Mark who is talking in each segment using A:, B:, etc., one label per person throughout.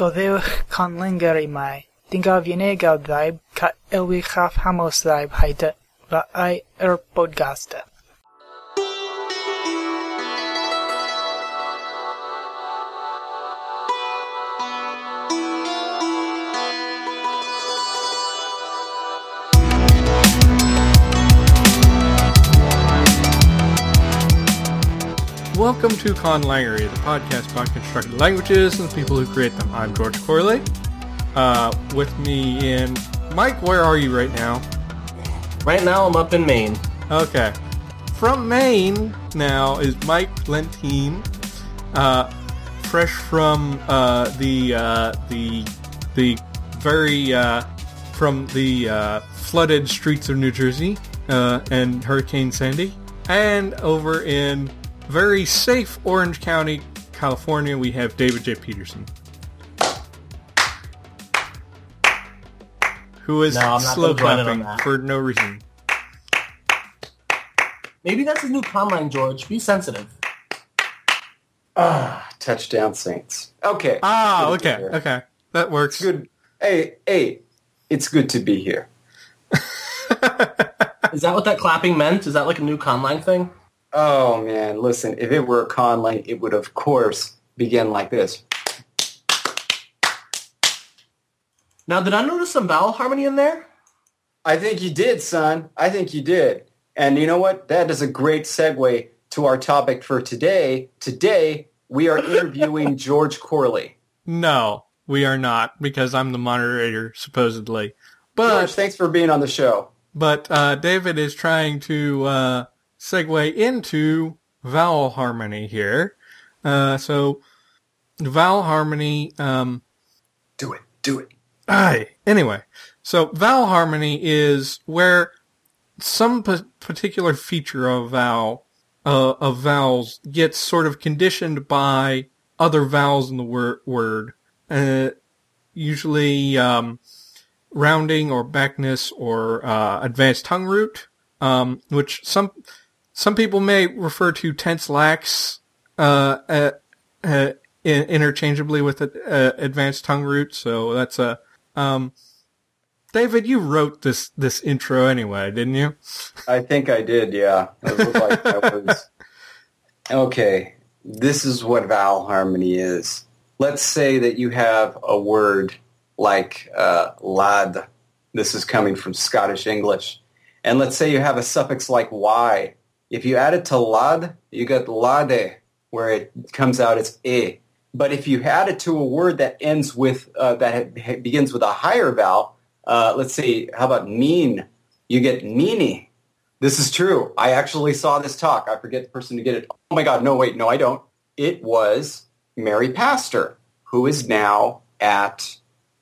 A: Goddewch canlyniadau Dwi'n gofyn i gael ddau ca- hamos a phanosau haidy- ai yr bodgaster.
B: Welcome to Conlangery, the podcast about constructed languages and the people who create them. I'm George Corley. Uh, with me in Mike, where are you right now?
C: Right now, I'm up in Maine.
B: Okay. From Maine now is Mike Lentine, uh, fresh from uh, the uh, the the very uh, from the uh, flooded streets of New Jersey uh, and Hurricane Sandy, and over in very safe Orange County, California, we have David J. Peterson. Who is
C: No,
B: slow
C: gonna join in on
B: clapping for no reason.
C: Maybe that's his new conlang, George. Be sensitive.
D: Ah, touchdown Saints. Okay.
B: Ah,
D: Good
B: okay, okay. That works.
D: Good. Hey, hey, it's good to be here.
C: Is that what that clapping meant? Is that like a new conlang thing?
D: Oh man, listen, if it were a conlang, it would of course begin like this.
C: Now, did I notice some vowel harmony in there?
D: I think you did, son. I think you did. And you know what? That is a great segue to our topic for today. Today, we are interviewing George Corley.
B: No, we are not because I'm the moderator supposedly. But
D: George, thanks for being on the show.
B: but uh, David is trying to uh, segue into vowel harmony here. Uh, so vowel harmony. Um,
D: Do it. Do it.
B: aye. Anyway, so vowel harmony is where some p- particular feature of vowel uh, of vowels gets sort of conditioned by other vowels in the wor- word. Uh, usually um, rounding or backness or uh, advanced tongue root, um, which some some people may refer to tense lax uh, uh, uh, interchangeably with uh, advanced tongue root. So that's a um, David. You wrote this this intro anyway, didn't you?
D: I think I did, yeah. Like I was. Okay, this is what vowel harmony is. Let's say that you have a word like uh, lad. This is coming from Scottish English. And let's say you have a suffix like y. If you add it to lad, you get lade, where it comes out as e. But if you add it to a word that ends with, uh, that begins with a higher vowel, uh, let's see, how about mean? You get meanie. This is true. I actually saw this talk. I forget the person to get it. Oh my God, no, wait, no, I don't. It was Mary Paster, who is now at,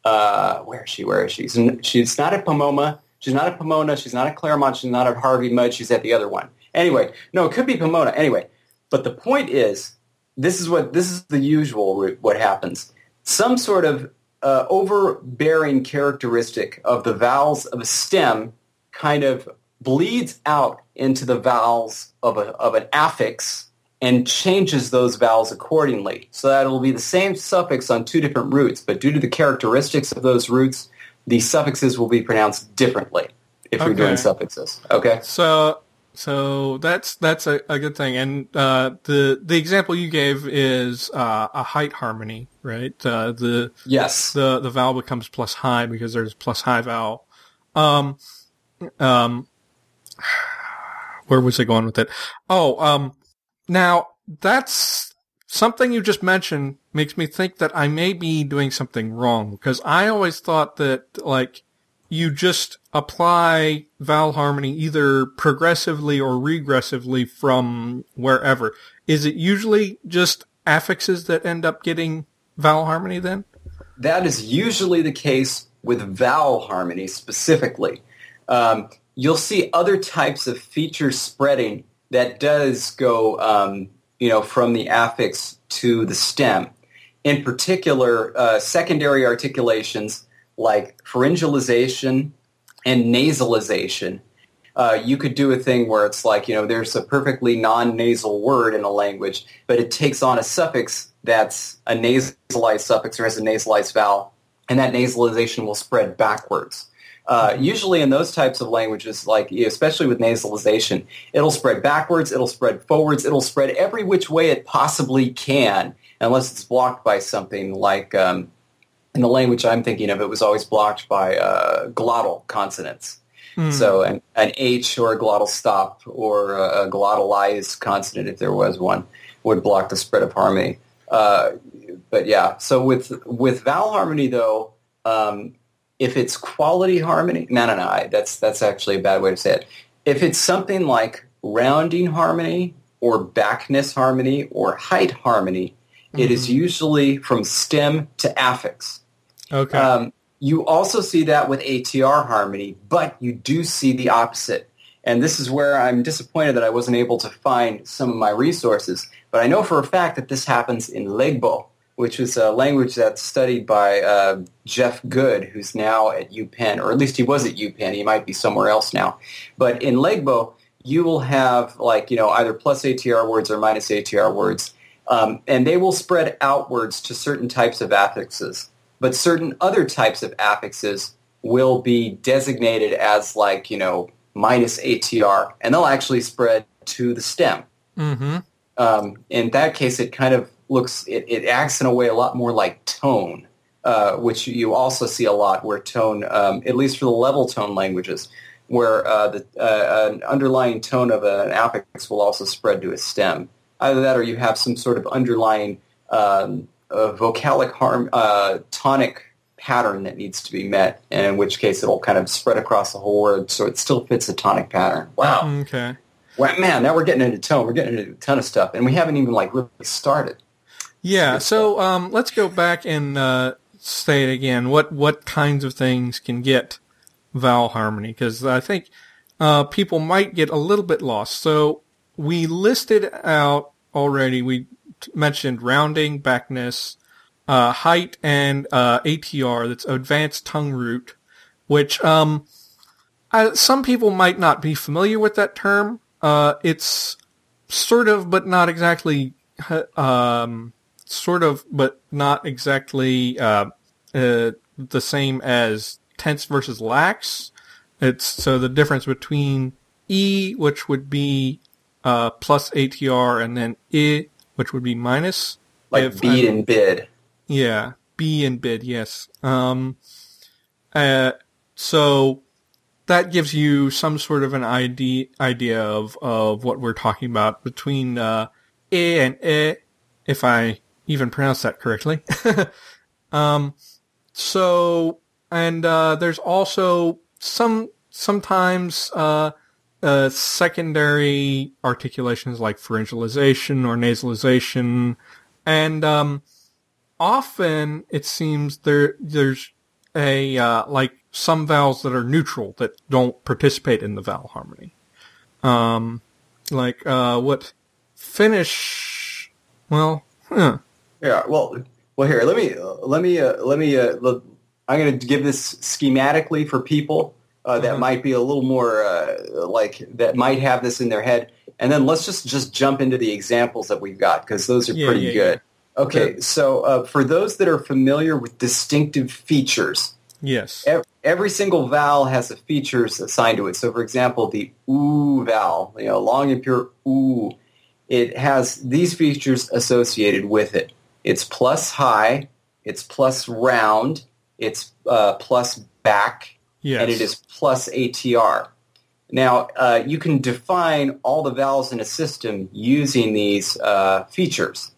D: uh, where is she? Where is she? She's She's not at Pomona. She's not at Pomona. She's not at Claremont. She's not at Harvey Mudd. She's at the other one. Anyway, no, it could be Pomona. Anyway, but the point is, this is what this is the usual. What happens? Some sort of uh, overbearing characteristic of the vowels of a stem kind of bleeds out into the vowels of, a, of an affix and changes those vowels accordingly. So that it'll be the same suffix on two different roots, but due to the characteristics of those roots, the suffixes will be pronounced differently if you're doing suffixes. Okay?
B: So so that's that's a, a good thing. And uh, the the example you gave is uh, a height harmony, right? Uh, the
D: Yes.
B: the the vowel becomes plus high because there's plus high vowel. Um, um, where was I going with it? Oh, um, now that's something you just mentioned makes me think that I may be doing something wrong because I always thought that like you just apply vowel harmony either progressively or regressively from wherever. Is it usually just affixes that end up getting vowel harmony then?
D: That is usually the case with vowel harmony specifically. Um, you'll see other types of feature spreading that does go, um, you know, from the affix to the stem. In particular, uh, secondary articulations like pharyngealization and nasalization. Uh, you could do a thing where it's like, you know, there's a perfectly non-nasal word in a language, but it takes on a suffix that's a nasalized suffix or has a nasalized vowel, and that nasalization will spread backwards. Uh, usually in those types of languages, like especially with nasalization, it'll spread backwards, it'll spread forwards, it'll spread every which way it possibly can, unless it's blocked by something like um, in the language I'm thinking of, it was always blocked by uh, glottal consonants. So an, an H or a glottal stop or a, a glottalized consonant, if there was one, would block the spread of harmony. Uh, but yeah, so with with vowel harmony though, um, if it's quality harmony, no, no, no, I, that's that's actually a bad way to say it. If it's something like rounding harmony or backness harmony or height harmony, it is usually from stem to affix.
B: Okay.
D: Um, you also see that with ATR harmony, but you do see the opposite. And this is where I'm disappointed that I wasn't able to find some of my resources. But I know for a fact that this happens in Legbo, which is a language that's studied by uh, Jeff Good, who's now at UPenn, or at least he was at UPenn. He might be somewhere else now. But in Legbo, you will have like, you know, either plus ATR words or minus ATR words. Um, and they will spread outwards to certain types of affixes but certain other types of affixes will be designated as like, you know, minus ATR, and they'll actually spread to the stem.
B: mm-hmm.
D: Um, in that case, it kind of looks, it, it acts in a way a lot more like tone, uh, which you also see a lot where tone, um, at least for the level tone languages, where uh, the, uh, an underlying tone of an affix will also spread to a stem. Either that or you have some sort of underlying um, a vocalic harm, uh, tonic pattern that needs to be met, and in which case it'll kind of spread across the whole word, so it still fits a tonic pattern. Wow,
B: Okay.
D: wow man! Now we're getting into tone. We're getting into a ton of stuff, and we haven't even like really started.
B: Yeah. So um, let's go back and uh, say it again. What what kinds of things can get vowel harmony? Because I think uh, people might get a little bit lost. So we listed out already. We t- mentioned rounding, backness, uh, height, and uh, ATR. That's advanced tongue root, which um, I, some people might not be familiar with that term. Uh, it's sort of, but not exactly. Um, sort of, but not exactly the same as tense versus lax. It's so the difference between e, which would be uh, plus ATR, and then i, which would be minus.
D: Like bead and bid.
B: yeah, B and bid, yes. Um, uh, so that gives you some sort of an idea idea of of what we're talking about between uh, e and e, if I even pronounce that correctly. um, so and uh, there's also some sometimes uh, uh, secondary articulations like pharyngealization or nasalization, and um, often it seems there there's a uh, like some vowels that are neutral that don't participate in the vowel harmony. Um, like uh, what Finnish? Well, huh.
D: Yeah. Well, well. Here, let me let me uh, let me. Uh, look, I'm going to give this schematically for people uh, that
B: Mhm.
D: might be a little more uh, like that might have this in their head, and then let's just just jump into the examples that we've got because those are
B: Yeah,
D: pretty
B: yeah,
D: good. Okay, so uh, for those that are familiar with distinctive features,
B: yes,
D: ev- every single vowel has a features assigned to it. So, for example, the oo vowel, you know, long and pure oo, it has these features associated with it. It's plus high, it's plus round, it's uh, plus back,
B: yes,
D: and it is plus ATR. Now, uh, you can define all the vowels in a system using these uh, features.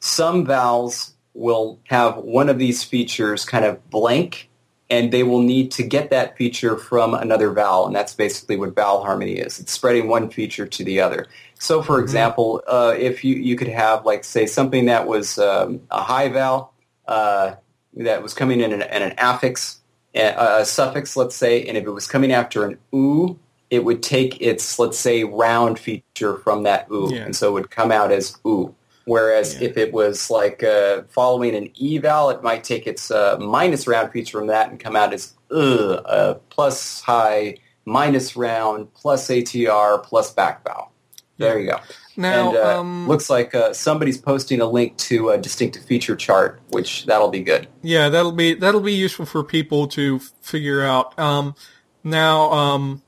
D: Some vowels will have one of these features kind of blank, and they will need to get that feature from another vowel, and that's basically what vowel harmony is. It's spreading one feature to the other. So, for example, uh, if you, you could have, like, say, something that was um, a high vowel uh, that was coming in an, in an affix, a, a suffix, let's say, and if it was coming after an oo, it would take its, let's say, round feature from that oo,
B: Yeah.
D: and so it would come out as oo. Whereas
B: Yeah.
D: if it was like uh, following an eval, it might take its uh, minus round feature from that and come out as uh, uh, plus high, minus round, plus ATR, plus back vowel. There you go.
B: Now,
D: and uh,
B: um,
D: looks like uh, somebody's posting a link to a distinctive feature chart, which that'll be good.
B: Yeah, that'll be that'll be useful for people to figure out. Um, now, um,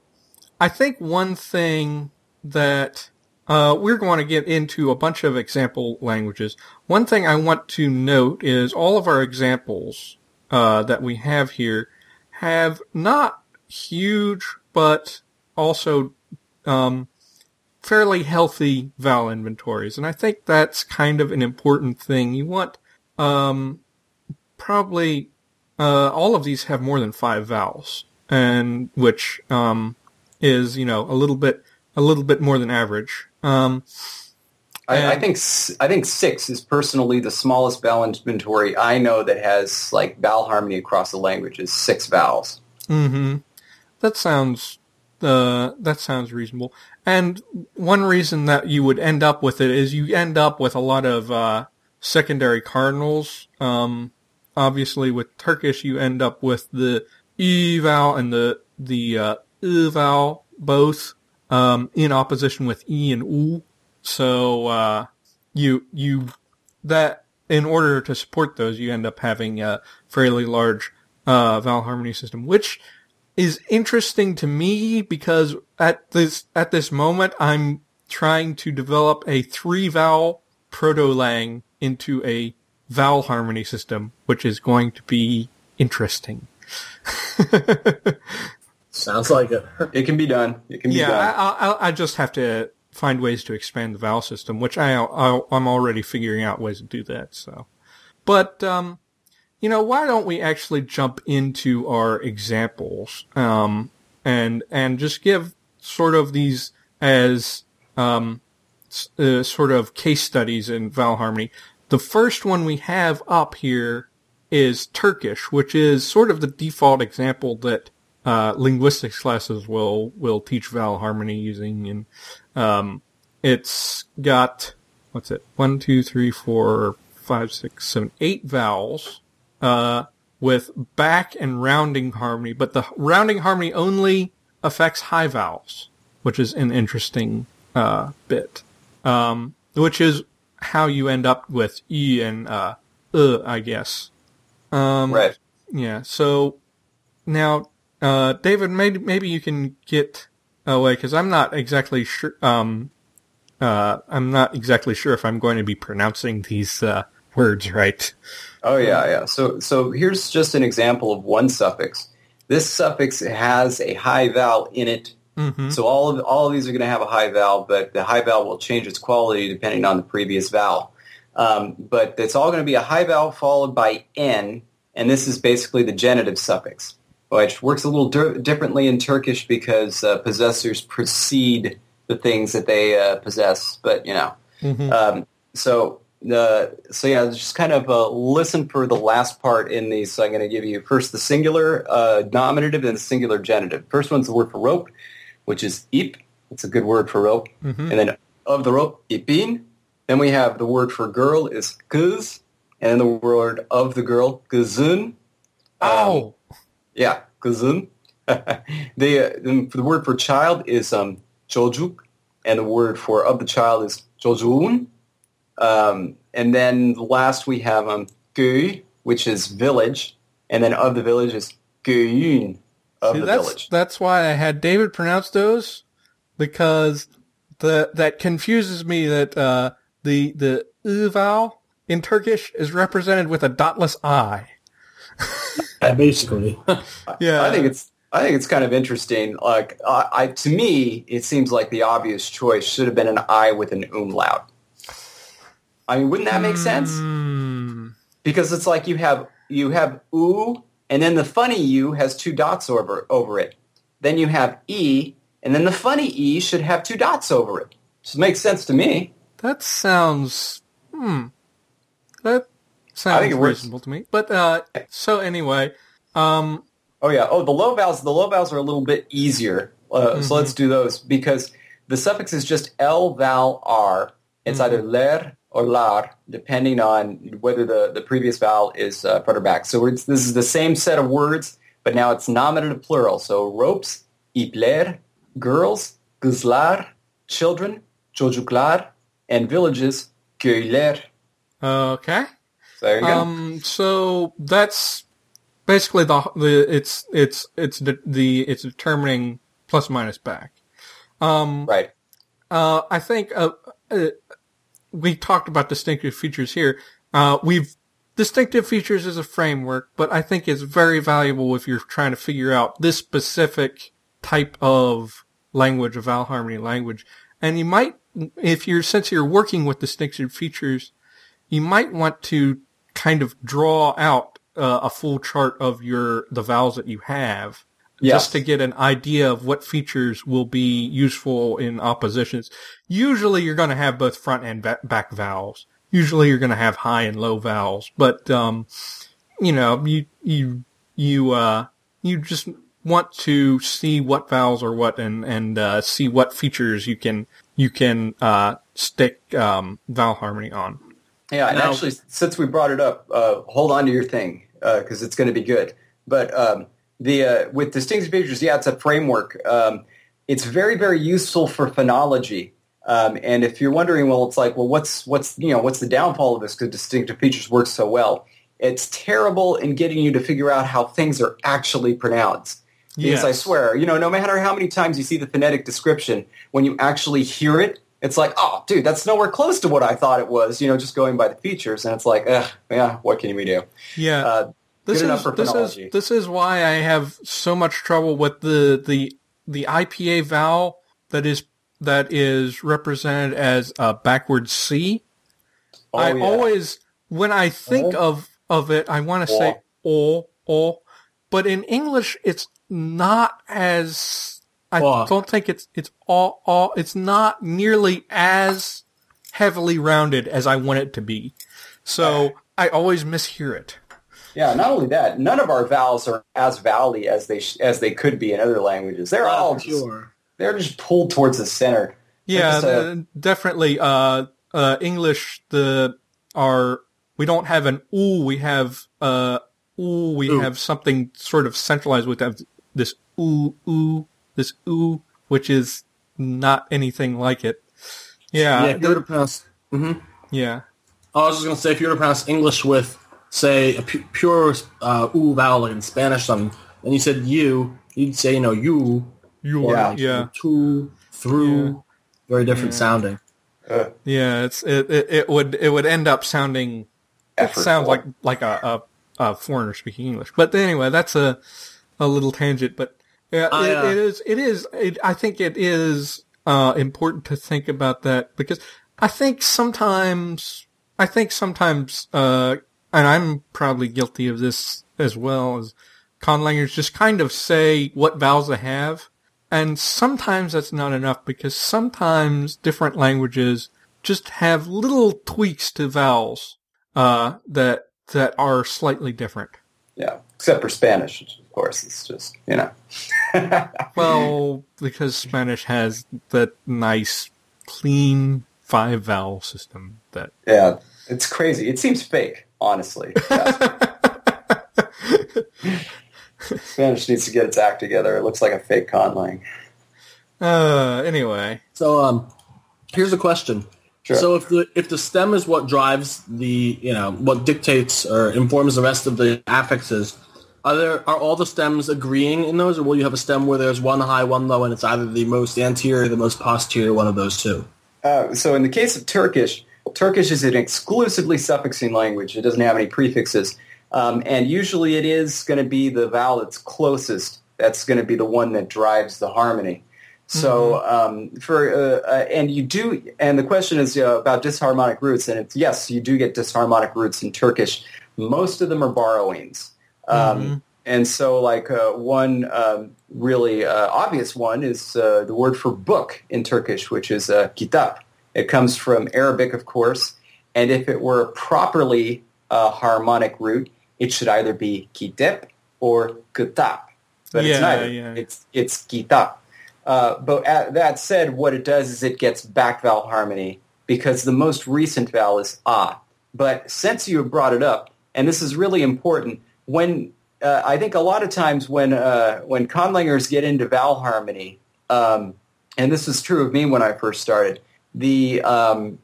B: I think one thing that uh, we're going to get into a bunch of example languages. One thing I want to note is all of our examples uh, that we have here have not huge, but also um, fairly healthy vowel inventories, and I think that's kind of an important thing. You want um, probably uh, all of these have more than five vowels, and which um, is you know a little bit a little bit more than average. Um,
D: I, I think I think six is personally the smallest vowel inventory I know that has like vowel harmony across the language is six vowels.
B: hmm That sounds uh, that sounds reasonable. And one reason that you would end up with it is you end up with a lot of uh, secondary cardinals. Um, obviously, with Turkish, you end up with the e vowel and the the uh, vowel both um, in opposition with e and u. So uh, you you that in order to support those, you end up having a fairly large uh, vowel harmony system, which is interesting to me because at this at this moment I'm trying to develop a three vowel proto-lang into a vowel harmony system, which is going to be interesting.
C: Sounds like it.
D: It can be done. It can be
B: Yeah,
D: done.
B: I, I, I just have to find ways to expand the vowel system, which I, I I'm already figuring out ways to do that. So, but um, you know, why don't we actually jump into our examples um, and and just give sort of these as um, uh, sort of case studies in vowel harmony. The first one we have up here is Turkish, which is sort of the default example that uh, linguistics classes will will teach vowel harmony using, and um, it's got what's it? One, two, three, four, five, six, seven, eight vowels uh, with back and rounding harmony, but the rounding harmony only affects high vowels, which is an interesting uh, bit. Um, which is how you end up with e and uh, uh, I guess. Um,
D: right.
B: yeah. So now, uh, David, maybe maybe you can get away because I'm not exactly sure. Um, uh, I'm not exactly sure if I'm going to be pronouncing these uh, words right.
D: Oh yeah, yeah. So so here's just an example of one suffix. This suffix has a high vowel in it.
B: Mm-hmm.
D: So all of all of these are going to have a high vowel, but the high vowel will change its quality depending on the previous vowel. Um, but it's all going to be a high vowel followed by n, and this is basically the genitive suffix, which works a little di- differently in Turkish because uh, possessors precede the things that they uh, possess. But you know,
B: Mhm.
D: um, so the so yeah, just kind of uh, listen for the last part in these. So I'm going to give you first the singular uh, nominative and the singular genitive. First one's the word for rope, which is ip. It's a good word for rope.
B: Mhm.
D: And then of the rope, ipin. Then we have the word for girl is kız, and then the word of the girl, kızın.
B: Oh,
D: Yeah, kızın. the, uh, the word for child is um çocuk, and the word for of the child is çocuğun. Um, and then last we have um köy, which is village, and then of the village is köyün of
B: See,
D: the
B: that's
D: village.
B: that's why I had David pronounce those because the that confuses me that uh, the the u vowel in Turkish is represented with a dotless i.
C: Yeah, basically.
B: Yeah,
D: I think it's I think it's kind of interesting. Like I, I to me, it seems like the obvious choice should have been an I with an umlaut. I mean, wouldn't that make sense?
B: Hmm.
D: Because it's like you have you have u, and then the funny u has two dots over over it. Then you have e, and then the funny e should have two dots over it. Just makes sense to me.
B: That sounds hmm. That sounds
D: it
B: reasonable to me. But uh, so anyway, um,
D: Oh yeah. Oh, the low vowels. The low vowels are a little bit easier. Uh, So let's do those because the suffix is just l vowel r. It's either ler or lar, depending on whether the, the previous vowel is uh, front or back. So it's, this is the same set of words, but now it's nominative plural. So ropes, ipler, girls, kızlar, children, çocuklar, and villages, köyler.
B: Okay.
D: So there you go.
B: Um, so that's basically the the it's it's it's the, the it's determining plus minus back. Um,
D: right.
B: uh, I think uh, uh, we talked about distinctive features here. Uh, we've distinctive features as a framework, but I think it's very valuable if you're trying to figure out this specific type of language, a vowel harmony language. And you might, if you're, since you're working with distinctive features, you might want to kind of draw out uh, a full chart of your, the vowels that you have. Just to get an idea of what features will be useful in oppositions. Usually you're going to have both front and back vowels. Usually you're going to have high and low vowels, but, um, you know, you, you, you, uh, you just want to see what vowels are what and, and, uh, see what features you can, you can, uh, stick, um, vowel harmony on.
D: Yeah, and
C: Now-
D: actually, since we brought it up, uh, hold on to your thing because it's going to be good. But um, the uh, with distinctive features, yeah, it's a framework. Um, it's very very useful for phonology. Um, and if you're wondering, well, it's like, well, what's what's you know what's the downfall of this? Because distinctive features work so well. It's terrible in getting you to figure out how things are actually pronounced. Because I swear, you know, no matter how many times you see the phonetic description, when you actually hear it, it's like, oh, dude, that's nowhere close to what I thought it was. You know, just going by the features, and it's like, ugh, yeah, what can we do?
B: Yeah.
D: Uh,
B: this is this is this is why I have so much trouble with the the the IPA vowel that is that is represented as a backward C.
D: Oh,
B: I
D: yeah.
B: always when I think
D: Oh.
B: of of it, I want to say oh oh, but in English it's not as I
C: Oh.
B: don't think it's it's all all it's not nearly as heavily rounded as I want it to be. So I always mishear it.
D: Yeah, not only that, none of our vowels are as vowely as they sh- as they could be in other languages. They're all
C: for
D: just,
C: sure.
D: they're just pulled towards the center.
B: Yeah,
D: just, uh,
B: definitely. Uh, uh, English, the our we don't have an ooh, we have uh ooh, we
C: Ooh.
B: have something sort of centralized with that- this ooh ooh, this ooh, which is not anything like it. Yeah,
C: yeah, if you were to pronounce, hmm
B: yeah,
C: I was just gonna say if you were to pronounce English with, say, a pu- pure uh, ooh vowel like in Spanish, something, and you said you, you'd say you know you,
B: you,
C: or
B: yeah,
C: like
B: yeah,
C: to, through,
B: Yeah.
C: very different sounding.
D: Uh,
B: yeah. It's it, it it would it would end up sounding it sounds like like a, a, a foreigner speaking English. But anyway, that's a a little tangent. But yeah,
C: I,
B: it,
C: uh,
B: it is it is it, I think it is uh, important to think about that because I think sometimes I think sometimes uh, and I'm probably guilty of this as well as conlangers just kind of say what vowels they have. And sometimes that's not enough because sometimes different languages just have little tweaks to vowels uh, that that are slightly different.
D: yeah, except for Spanish, of course. It's just you know.
B: Well, because Spanish has that nice, clean five vowel system that.
D: yeah, it's crazy. It seems fake, honestly. Yeah. Spanish needs to get its act together. It looks like a fake conlang.
B: Uh, anyway,
C: So um, here's a question.
D: Sure.
C: So if the if the stem is what drives the you know what dictates or informs the rest of the affixes, are there are all the stems agreeing in those, or will you have a stem where there's one high, one low, and it's either the most anterior, the most posterior, one of those two?
D: Uh, so in the case of Turkish, Turkish is an exclusively suffixing language. It doesn't have any prefixes. Um, and usually it is going to be the vowel that's closest. That's going to be the one that drives the harmony. So um, for uh, uh, and you do and the question is uh, about disharmonic roots and it's yes you do get disharmonic roots in Turkish. Most of them are borrowings. Um, And so like uh, one um, really uh, obvious one is uh, the word for book in Turkish, which is uh, kitap. It comes from Arabic, of course, and if it were properly a harmonic root, it should either be kitep or kitap. But
B: Yeah,
D: it's neither.
B: yeah.
D: It's it's kitap. Uh, but at, that said, what it does is it gets back vowel harmony because the most recent vowel is ah. But since you have brought it up, and this is really important, when uh, I think a lot of times when uh, when conlangers get into vowel harmony, um, and this is true of me when I first started, the um,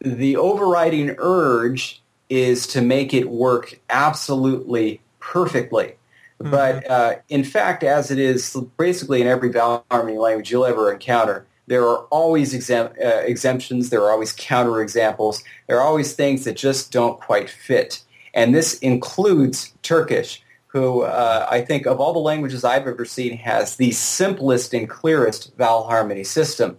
D: the overriding urge is to make it work absolutely perfectly. But uh, in fact, as it is basically in every vowel harmony language you'll ever encounter, there are always exemp- uh, exemptions. There are always counterexamples. There are always things that just don't quite fit. And this includes Turkish, who uh, I think of all the languages I've ever seen has the simplest and clearest vowel harmony system.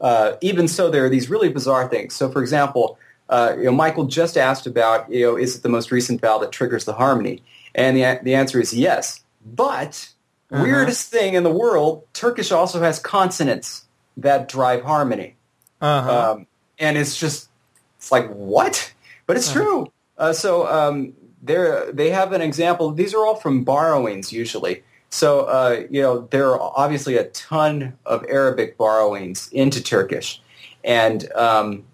D: Uh, even so, there are these really bizarre things. So, for example, uh, you know, Michael just asked about, you know, is it the most recent vowel that triggers the harmony? And the, the answer is yes. But
B: Uh-huh.
D: weirdest thing in the world, Turkish also has consonants that drive harmony.
B: Uh-huh.
D: Um, and it's just, it's like, what? But it's
B: Uh-huh.
D: true. Uh, so um, there, they have an example. These are all from borrowings usually. So, uh, you know, there are obviously a ton of Arabic borrowings into Turkish. And um,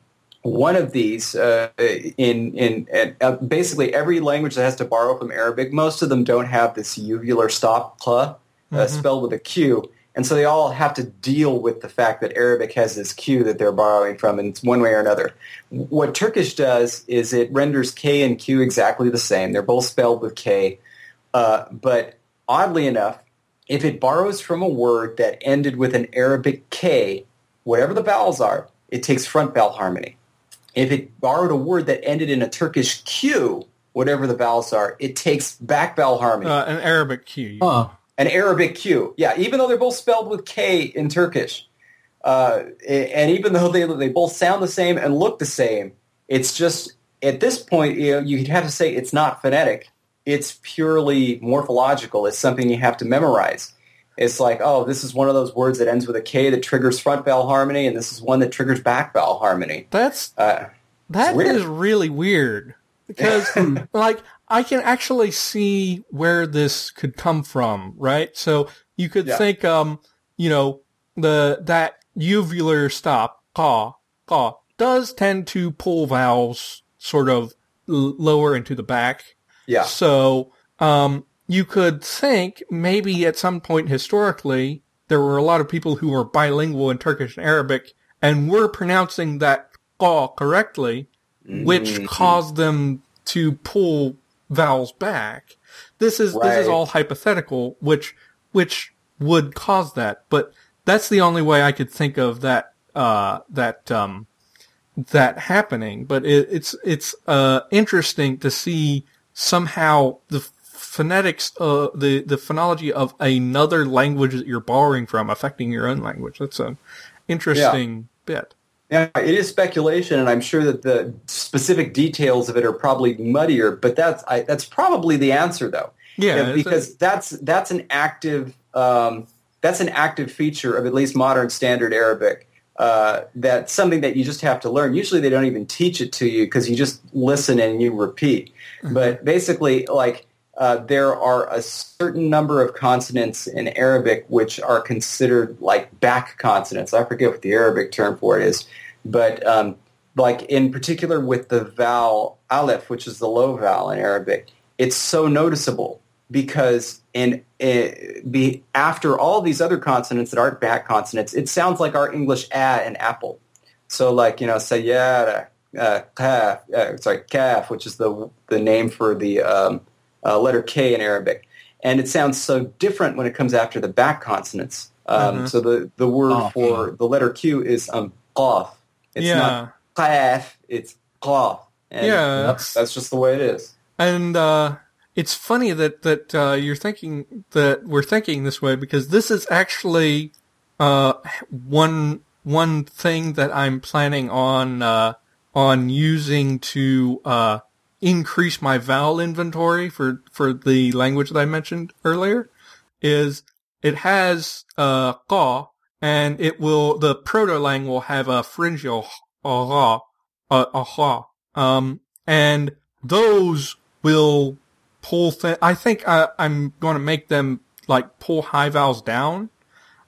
D: one of these, uh, in, in, in uh, basically every language that has to borrow from Arabic, most of them don't have this uvular stop, kla, uh, spelled with a Q. And so they all have to deal with the fact that Arabic has this Q that they're borrowing from, and it's one way or another. What Turkish does is it renders K and Q exactly the same. They're both spelled with K. Uh, but oddly enough, if it borrows from a word that ended with an Arabic K, whatever the vowels are, it takes front vowel harmony. If it borrowed a word that ended in a Turkish Q, whatever the vowels are, it takes back vowel harmony
B: Uh, an Arabic Q.
C: Huh.
D: an Arabic Q. Yeah, even though they're both spelled with K in Turkish, uh, and even though they they both sound the same and look the same, it's just at this point you know, you'd have to say it's not phonetic. It's purely morphological. It's something you have to memorize. It's like, oh, this is one of those words that ends with a K that triggers front vowel harmony, and this is one that triggers back vowel harmony.
B: That's
D: Uh,
B: That
D: weird.
B: is really weird because, like, I can actually see where this could come from, right? So you could
D: Yeah.
B: think, um, you know, the that uvular stop, ka, ka, does tend to pull vowels sort of l- lower into the back.
D: Yeah,
B: So, um, you could think maybe at some point historically there were a lot of people who were bilingual in Turkish and Arabic and were pronouncing that qa correctly, which
D: Mhm.
B: caused them to pull vowels back. This is this is all hypothetical, which which would cause that, but that's the only way I could think of that uh, that um, that happening. But it, it's it's uh, interesting to see somehow the phonetics, uh, the the phonology of another language that you're borrowing from affecting your own language. That's an interesting bit.
D: Yeah, it is speculation, and I'm sure that the specific details of it are probably muddier. But that's I, that's probably the answer, though.
B: Yeah,
D: Yeah,
B: it's a-
D: because that's that's an active um, that's an active feature of at least modern standard Arabic. Uh, that's something that you just have to learn. Usually, they don't even teach it to you because you just listen and you repeat. But basically, like uh, there are a certain number of consonants in Arabic which are considered like back consonants. I forget what the Arabic term for it is, but um, like in particular with the vowel aleph, which is the low vowel in Arabic, it's so noticeable because in uh, be after all these other consonants that aren't back consonants, it sounds like our English a and apple. So like you know sayyara, uh, kaf, uh, sorry kaf, which is the the name for the um, uh, letter K in Arabic, and it sounds so different when it comes after the back consonants. Um,
B: Mhm.
D: So the the word
C: Oh,
D: for the letter Q is um qaf. It's
B: yeah.
D: not qaf, it's qaf. And
B: Yeah,
D: that's, that's just the way it is.
B: And uh, it's funny that that uh, you're thinking that we're thinking this way because this is actually uh, one one thing that I'm planning on uh, on using to uh, increase my vowel inventory for for the language that I mentioned earlier. Is it has uh, qa and it will the proto lang will have a pharyngeal ah a ha um and those will pull th- I think I, I'm going to make them like pull high vowels down.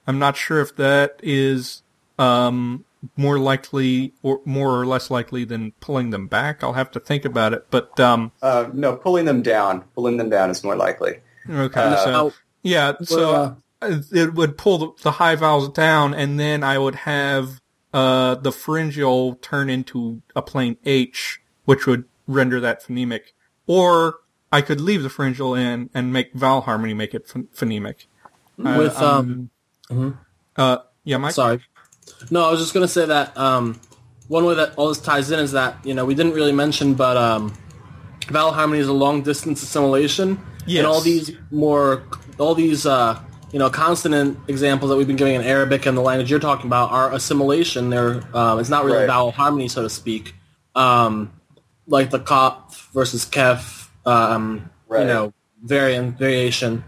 B: I'm not sure if that is um, more likely or more or less likely than pulling them back. I'll have to think about it. But um,
D: Uh, no, pulling them down. Pulling them down is more likely.
B: okay,
D: Uh,
B: so yeah, so
C: uh,
B: uh, it would pull the, the high vowels down, and then I would have uh, the pharyngeal turn into a plain H, which would render that phonemic. Or I could leave the pharyngeal in and make vowel harmony make it ph- phonemic. Uh,
C: With um,
B: uh, yeah, Mike.
C: Sorry. No, I was just going to say that um, one way that all this ties in is that, you know, we didn't really mention, but um, vowel harmony is a long distance assimilation.
B: Yes.
C: And all these more, all these, uh, you know, consonant examples that we've been giving in Arabic and the language you're talking about are assimilation. They're, um, it's not really
D: Right.
C: vowel harmony, so to speak. Um, like the kaf versus kef, um,
D: Right.
C: you know, variant, variation.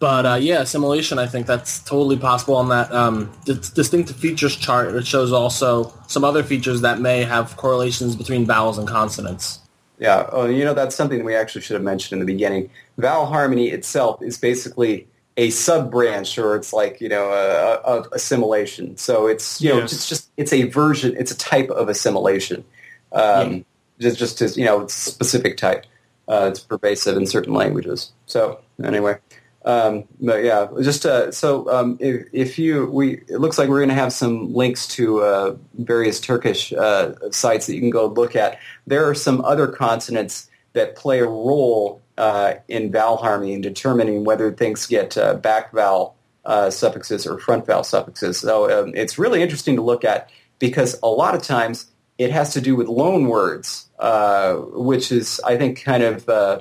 C: But uh, yeah, assimilation. I think that's totally possible on that um, d- distinctive features chart. It shows also some other features that may have correlations between vowels and consonants.
D: Yeah, oh, you know that's something we actually should have mentioned in the beginning. Vowel harmony itself is basically a sub branch, or it's like you know a, a, a assimilation. So it's you know it's just it's a version, it's a type of assimilation. Um, Just just as you know, it's a specific type. Uh, it's pervasive in certain languages. So anyway, um, but yeah, just uh, so um, if, if you we it looks like we're going to have some links to uh, various Turkish uh, sites that you can go look at. There are some other consonants that play a role uh, in vowel harmony in determining whether things get uh, back vowel uh, suffixes or front vowel suffixes. So um, it's really interesting to look at because a lot of times it has to do with loan words, uh, which is I think kind of uh,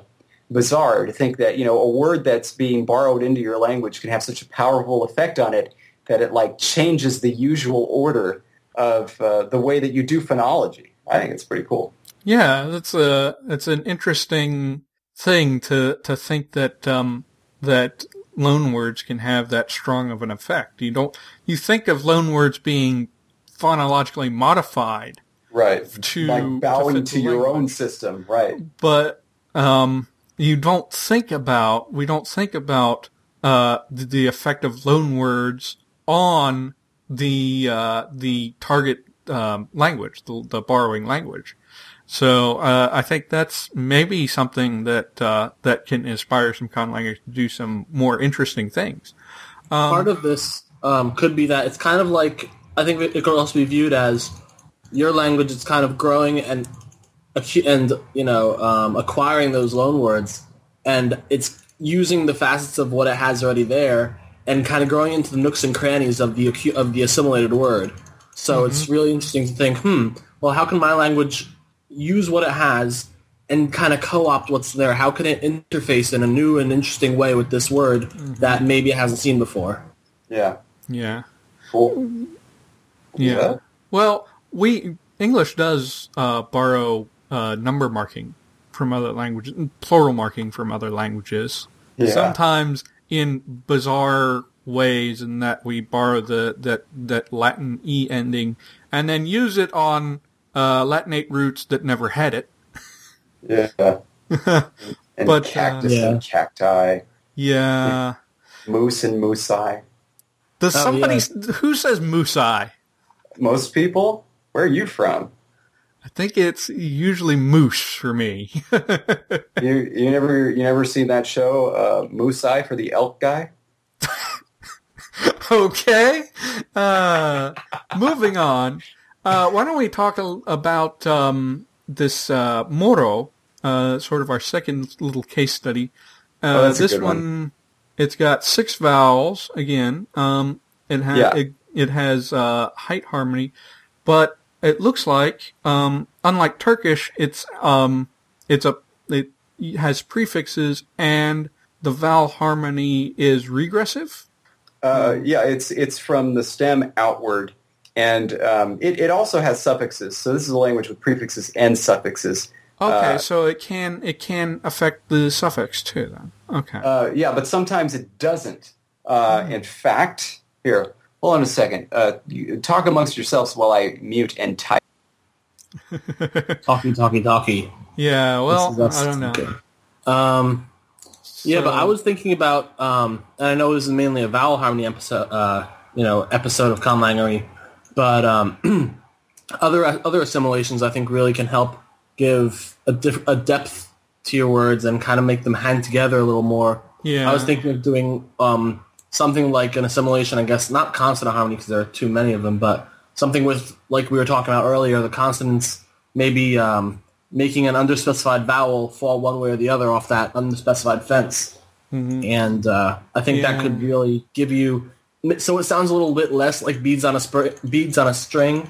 D: bizarre to think that you know a word that's being borrowed into your language can have such a powerful effect on it that it like changes the usual order of uh, the way that you do phonology. I think it's pretty cool.
B: Yeah, that's a that's an interesting thing to to think that um, that loan words can have that strong of an effect. You don't you think of loan words being phonologically modified,
D: Right.
B: To-
D: like bowing
B: to
D: to, your
B: language.
D: own system. Right.
B: but um, you don't think about we don't think about uh, the, the effect of loan words on the uh, the target um, language, the, the borrowing language. So uh, I think that's maybe something that uh, that can inspire some con language to do some more interesting things.
C: Part of this um, could be that it's kind of like I think it could also be viewed as your language is kind of growing and and you know um, acquiring those loan words, and it's using the facets of what it has already there and kind of growing into the nooks and crannies of the acu- of the assimilated word. So it's really interesting to think, hmm, well, how can my language use what it has and kind of co-opt what's there? How can it interface in a new and interesting way with this word that maybe it hasn't seen before?
D: Yeah.
B: Yeah.
D: Cool.
B: Yeah.
D: Yeah.
B: Well, we English does uh, borrow uh, number marking from other languages, plural marking from other languages.
D: Yeah.
B: Sometimes in bizarre ways, in that we borrow the that that Latin e ending and then use it on uh, Latinate roots that never had it.
D: Yeah. And
B: But, uh,
D: cactus
C: Yeah.
D: and cacti,
B: Yeah.
D: moose and moosei.
B: Does
C: Oh,
B: somebody
C: yeah.
B: who says moosei?
D: Most people, where are you from?
B: I think it's usually moose for me.
D: You you never you never seen that show, uh, Eye for the elk guy?
B: okay. Uh, moving on. Uh, why don't we talk a, about um, this uh, Moro, uh, sort of our second little case study. Uh,
D: Oh,
B: this one,
D: one.
B: it's got six vowels again. Um, it, ha-
D: Yeah.
B: it, it has uh, height harmony, but it looks like, um, unlike Turkish, it's um, it's a it has prefixes and the vowel harmony is regressive.
D: Uh, yeah, it's it's from the stem outward, and um, it, it also has suffixes. So this is a language with prefixes and suffixes.
B: Okay,
D: Uh,
B: so it can it can affect the suffix too then. Okay.
D: Uh, yeah, but sometimes it doesn't. Uh, In fact, here, hold on a second. Uh, talk amongst yourselves while I mute and type.
C: Talkie, talkie, talkie.
B: yeah, well,
C: That's-
B: I don't know.
C: okay. Um, yeah, but I was thinking about, um, and I know this is mainly a vowel harmony episode, uh, you know, episode of Conlangery, but um, other other assimilations I think really can help give a, diff- a depth to your words and kind of make them hang together a little more.
B: Yeah.
C: I was thinking of doing um, something like an assimilation, I guess, not consonant harmony because there are too many of them, but something with like we were talking about earlier, the consonants maybe um, making an underspecified vowel fall one way or the other off that unspecified fence. And uh, I think that could really give you. So it sounds a little bit less like beads on a spr- beads on a string.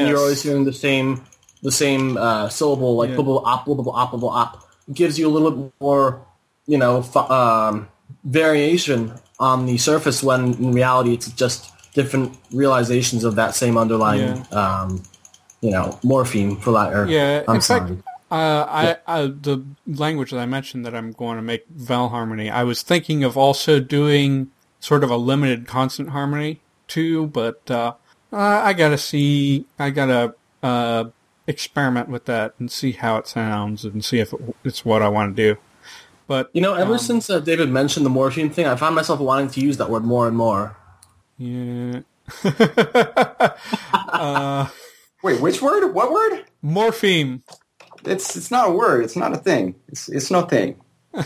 C: And you're always hearing the same the same uh, syllable, like
B: Yeah.
C: blah, blah, op, blah, blah, op, blah, blah, op. Gives you a little bit more, you know, fu- um, variation on the surface when in reality it's just different realizations of that same underlying, um, you know, morpheme for that. Or,
B: Yeah,
C: I'm
B: in fact, uh, I, I the language that I mentioned that I'm going to make vowel harmony. I was thinking of also doing sort of a limited consonant harmony too, but uh, uh, I gotta see. I gotta uh, experiment with that and see how it sounds and see if it, it's what I want to do. But
C: You know, ever
B: um,
C: since uh, David mentioned the morpheme thing, I found myself wanting to use that word more and more.
B: yeah,
D: Wait, which word? What word?
B: Morpheme.
D: It's it's not a word. It's not a thing. It's it's no thing.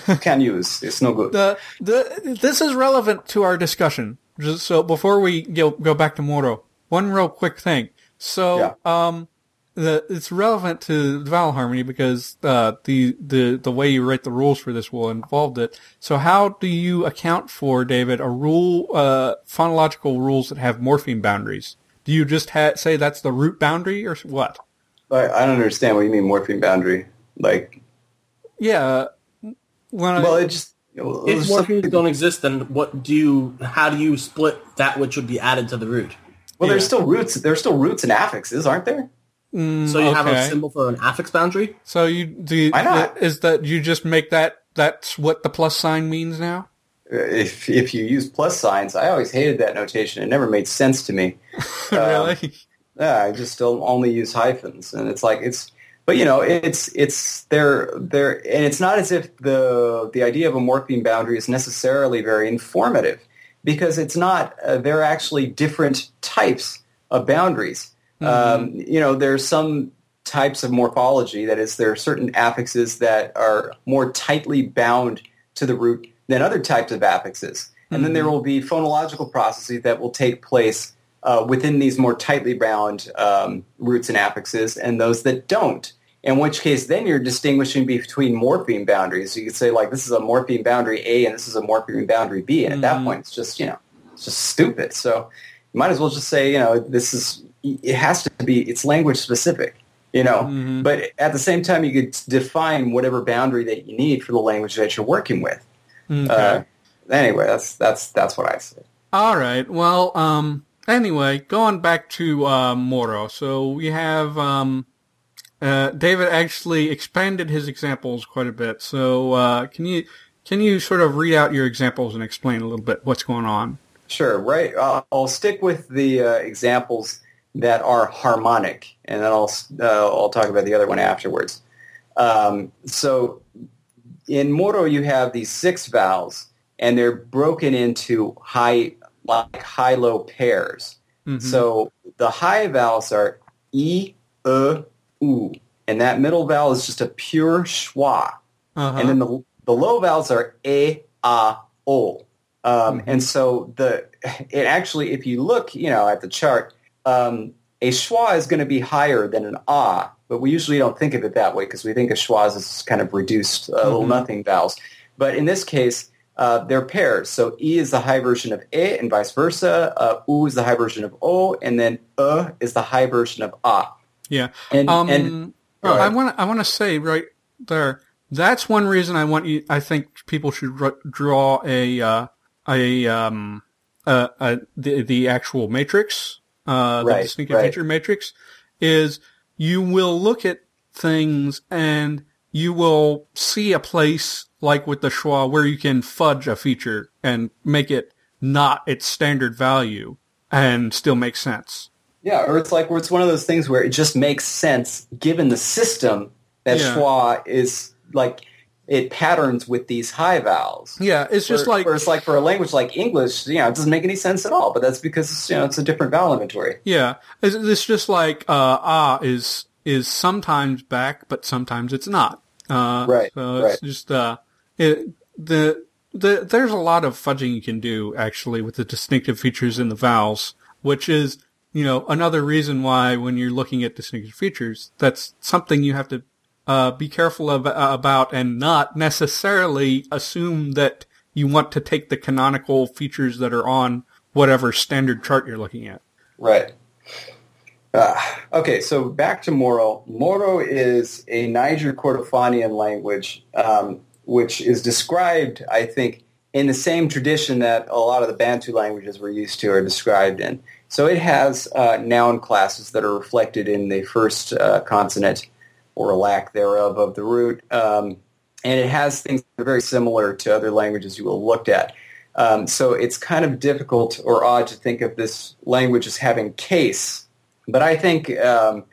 D: You can't use. It's no good.
B: the the this is relevant to our discussion. Just so before we go go back to Moro, one real quick thing. So um, the it's relevant to vowel harmony because uh, the the the way you write the rules for this will involve it. So how do you account for David a rule uh, phonological rules that have morpheme boundaries? Do you just ha- say that's the root boundary or what?
D: I, I don't understand what you mean morpheme boundary. Like,
B: Yeah. When I,
D: well, it just well,
C: If
D: some-
C: morphemes don't exist, then what do you? How do you split that which would be added to the root?
D: well, there's still roots. There's still roots and affixes, aren't there?
C: Mm, so you have a symbol for an affix boundary.
B: So you do
D: Why not?
B: is that you just make that that's what the plus sign means now?
D: Uh, if if you use plus signs, I always hated that notation. It never made sense to me.
B: Uh, really?
D: Yeah, I just still only use hyphens, and it's like it's. But you know, it's it's they're they're and it's not as if the the idea of a morpheme boundary is necessarily very informative, because it's not. Uh, they're actually different types of boundaries. Um, you know, there's some types of morphology that is there are certain affixes that are more tightly bound to the root than other types of affixes, and then there will be phonological processes that will take place uh, within these more tightly bound um, roots and affixes and those that don't. In which case, then you're distinguishing between morpheme boundaries. You could say, like, this is a morpheme boundary A and this is a morpheme boundary B. And at that point, it's just, you know, it's just stupid. So you might as well just say, you know, this is, it has to be, it's language specific, you know. But at the same time, you could define whatever boundary that you need for the language that you're working with. Uh, anyway, that's, that's, that's what I say.
B: All right. Well, um, anyway, going back to uh, Moro. So we have um, uh, David actually expanded his examples quite a bit. So uh, can you can you sort of read out your examples and explain a little bit what's going on?
D: Sure, right. Uh, I'll stick with the uh, examples that are harmonic, and then I'll uh, I'll talk about the other one afterwards. Um, so in Moro, you have these six vowels, and they're broken into high like high low pairs. So the high vowels are e, e, u, and that middle vowel is just a pure schwa.
B: Uh-huh.
D: And then the, the low vowels are a, a, o. Um, And so the it actually, if you look, you know, at the chart, um, a schwa is going to be higher than an ah, but we usually don't think of it that way because we think of schwas as kind of reduced, uh, little nothing vowels. But in this case, uh, they're pairs. So e is the high version of e, and vice versa. Uh, u is the high version of o, and then e is the high version of ah.
B: Yeah.
D: And,
B: Um,
D: and Go
B: I want to I want to say right there. That's one reason I want you. I think people should dr- draw a uh, a um uh, uh the the actual matrix, uh, the
D: Right,
B: distinctive
D: right.
B: feature matrix, is you will look at things and you will see a place like with the schwa where you can fudge a feature and make it not its standard value and still make sense.
D: Yeah, or it's like where it's one of those things where it just makes sense given the system that
B: Yeah.
D: schwa is like it patterns with these high vowels.
B: Yeah, it's just
D: Where-
B: like
D: where it's like for a language like English, you know, it doesn't make any sense at all. But that's because you know it's a different vowel inventory.
B: Yeah, it's, it's just like uh, ah is is sometimes back, but sometimes it's not. Uh,
D: Right,
B: So it's
D: right.
B: just uh, it, the the there's a lot of fudging you can do actually with the distinctive features in the vowels, which is you know, another reason why when you're looking at distinctive features, that's something you have to uh, be careful of, uh, about and not necessarily assume that you want to take the canonical features that are on whatever standard chart you're looking at.
D: Right. Uh, okay, so back to Moro. Moro is a Niger Kordofanian language, um, which is described, I think, in the same tradition that a lot of the Bantu languages we're used to are described in. So it has uh, noun classes that are reflected in the first uh, consonant or a lack thereof of the root. Um, and it has things that are very similar to other languages you will have looked at. Um, so it's kind of difficult or odd to think of this language as having case, but I think um,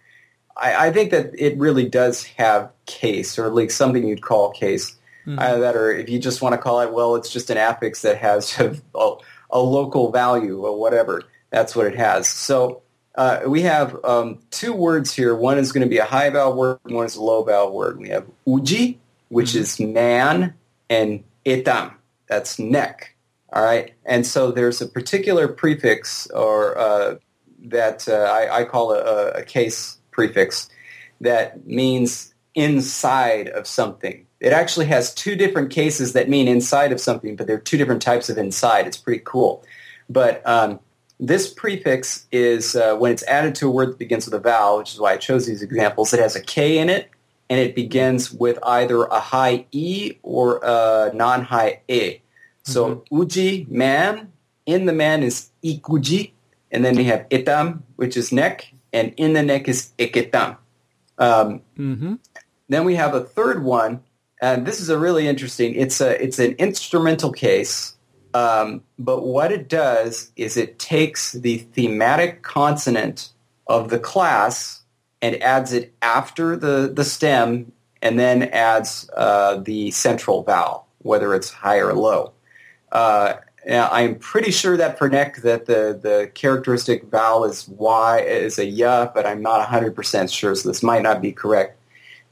D: I, I, think that it really does have case, or at least something you'd call case. Mm-hmm. That, or if you just want to call it, well, it's just an affix that has a, a local value or whatever. That's what it has. So uh, we have um, two words here. One is going to be a high vowel word, and one is a low vowel word. We have uji, which mm-hmm. is man, and etam, that's neck. All right, and so there's a particular prefix or uh, that uh, I, I, call a, a, case prefix that means inside of something. It actually has two different cases that mean inside of something, but they're two different types of inside. It's pretty cool. But um, this prefix is uh, when it's added to a word that begins with a vowel, which is why I chose these examples. It has a K in it, and it begins with either a high E or a non-high E. So mm-hmm. uji, man, in the man is ikuji, and then we have itam, which is neck, and in the neck is iketam. Um, mm-hmm. Then we have a third one, and this is a really interesting. It's a it's an instrumental case um, but what it does is it takes the thematic consonant of the class and adds it after the, the stem and then adds uh, the central vowel, whether it's high or low. Uh, I'm pretty sure that for neck that the, the characteristic vowel is y is a ya, but I'm not 100% sure, so this might not be correct.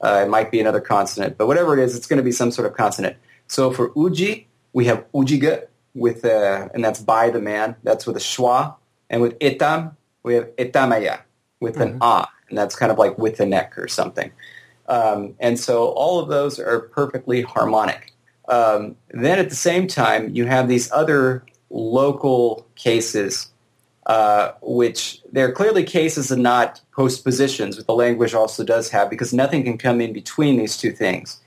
D: Uh, it might be another consonant, but whatever it is, it's going to be some sort of consonant. So for uji, we have ujiga, with a, and that's by the man. That's with a schwa. And with itam, we have itamaya with an mm-hmm. ah, and that's kind of like with the neck or something. Um, and so all of those are perfectly harmonic. Um, then at the same time, you have these other local cases, uh, which they're clearly cases and not postpositions, which the language also does have, because nothing can come in between these two things.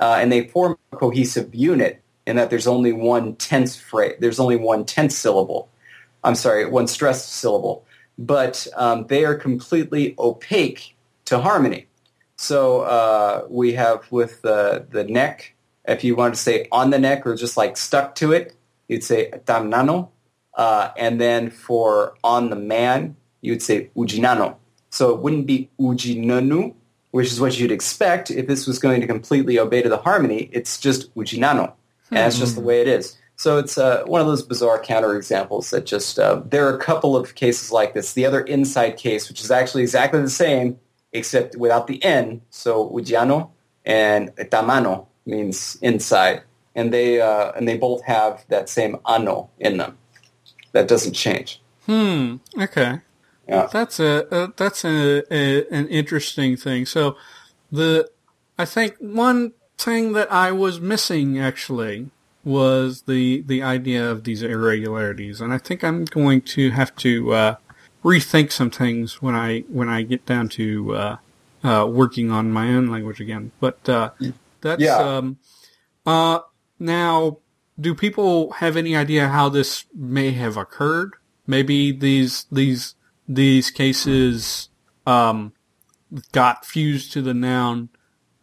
D: Uh, and they form a cohesive unit in that there's only one tense phrase, there's only one tense syllable. I'm sorry, one stressed syllable. But um, they are completely opaque to harmony. So uh, we have with the, the neck, if you want to say on the neck or just like stuck to it, you'd say tamnano. Uh, and then for on the man, you'd say ujinano. So it wouldn't be ujinanu, which is what you'd expect if this was going to completely obey to the harmony. It's just ujinano and that's just the hmm. way it is. So it's uh, one of those bizarre counterexamples that just uh, there are a couple of cases like this. The other inside case, which is actually exactly the same except without the n, so ujiano and tamano means inside, and they uh, and they both have that same ano in them. That doesn't change.
B: Hmm. Okay. Yeah. That's a, a that's a, a, an interesting thing. So the I think one thing that I was missing actually was the the idea of these irregularities, and I think I'm going to have to uh, rethink some things when I when I get down to uh, uh, working on my own language again. But uh, that's yeah. um, uh, now. Do people have any idea how this may have occurred? Maybe these these these cases um, got fused to the noun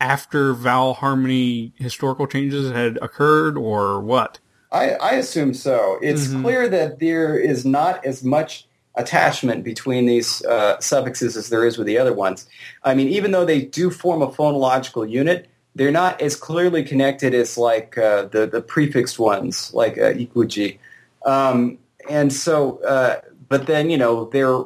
B: after vowel harmony historical changes had occurred or what?
D: I, I assume so. It's mm-hmm. clear that there is not as much attachment between these uh, suffixes as there is with the other ones. I mean, even though they do form a phonological unit, they're not as clearly connected as like uh, the, the prefixed ones, like uh, ikuji. Um, and so, uh, but then, you know, they're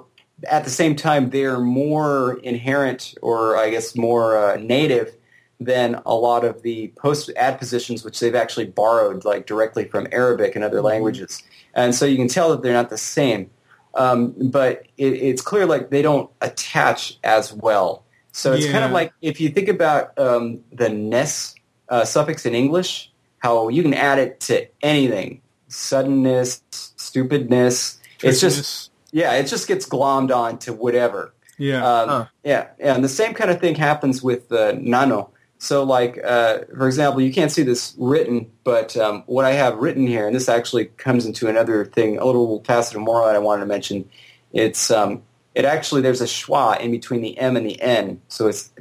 D: at the same time, they're more inherent or I guess more uh, native than a lot of the post adpositions, which they've actually borrowed like directly from Arabic and other mm-hmm. languages. And so you can tell that they're not the same. um, but it, it's clear like they don't attach as well. So it's kind of like if you think about um, the ness uh, suffix in English, how you can add it to anything, suddenness, stupidness. It's just yeah, it just gets glommed on to whatever.
B: yeah.
D: Um,
C: Huh.
D: Yeah, and the same kind of thing happens with uh, nano. So, like, uh, for example, you can't see this written, but um, what I have written here, and this actually comes into another thing, a little facet of Moro that I wanted to mention. It's um, it actually there's a schwa in between the m and the n, so it's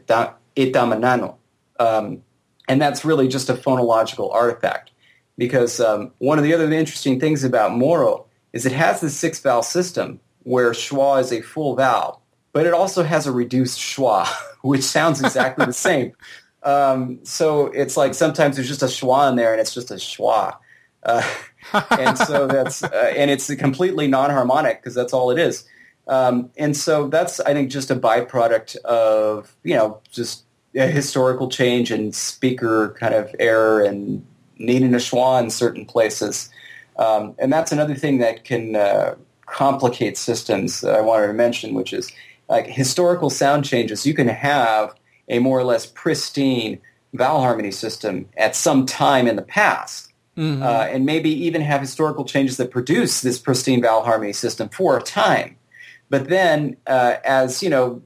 D: itamanano, um, and that's really just a phonological artifact. Because um, one of the other interesting things about Moro is it has this six vowel system where schwa is a full vowel, but it also has a reduced schwa, which sounds exactly the same. Um, so it's like sometimes there's just a schwa in there, and it's just a schwa. Uh, and so that's uh, and it's completely non-harmonic because that's all it is. Um, and so that's I think just a byproduct of you know just a historical change and speaker kind of error and needing a schwa in certain places. Um, and that's another thing that can uh, complicate systems that I wanted to mention, which is like historical sound changes. You can have a more or less pristine vowel harmony system at some time in the past,
B: Mhm.
D: uh, and maybe even have historical changes that produce this pristine vowel harmony system for a time. But then, uh, as you know,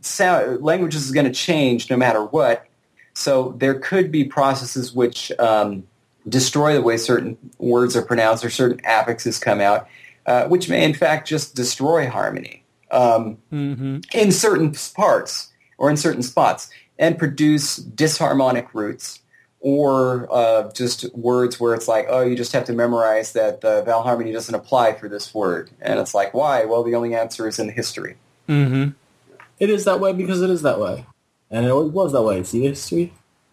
D: sound, languages is going to change no matter what. So there could be processes which um, destroy the way certain words are pronounced or certain affixes come out, uh, which may in fact just destroy harmony um,
B: Mhm.
D: in certain parts or in certain spots and produce disharmonic roots or uh, just words where it's like, oh, you just have to memorize that the vowel harmony doesn't apply for this word. And it's like, why? Well, the only answer is in history.
B: Mhm.
C: It is that way because it is that way. And it always was that way. See history?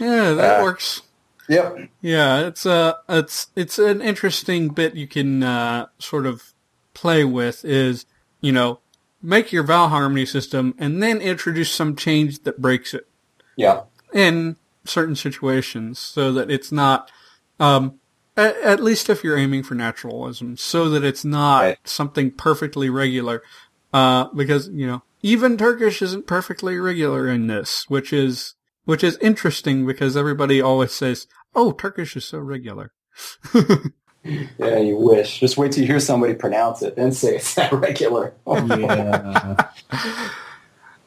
B: Yeah, that
D: Uh,
B: works.
D: Yep.
B: Yeah, it's uh it's it's an interesting bit you can uh, sort of play with is, you know, make your vowel harmony system and then introduce some change that breaks it
D: Yeah.
B: in certain situations so that it's not um at, at least if you're aiming for naturalism so that it's not
D: Right.
B: something perfectly regular uh because you know even turkish isn't perfectly regular in this which is which is interesting because everybody always says oh turkish is so regular
D: Yeah, you wish. Just wait till you hear somebody pronounce it, then say it's not regular.
C: Yeah.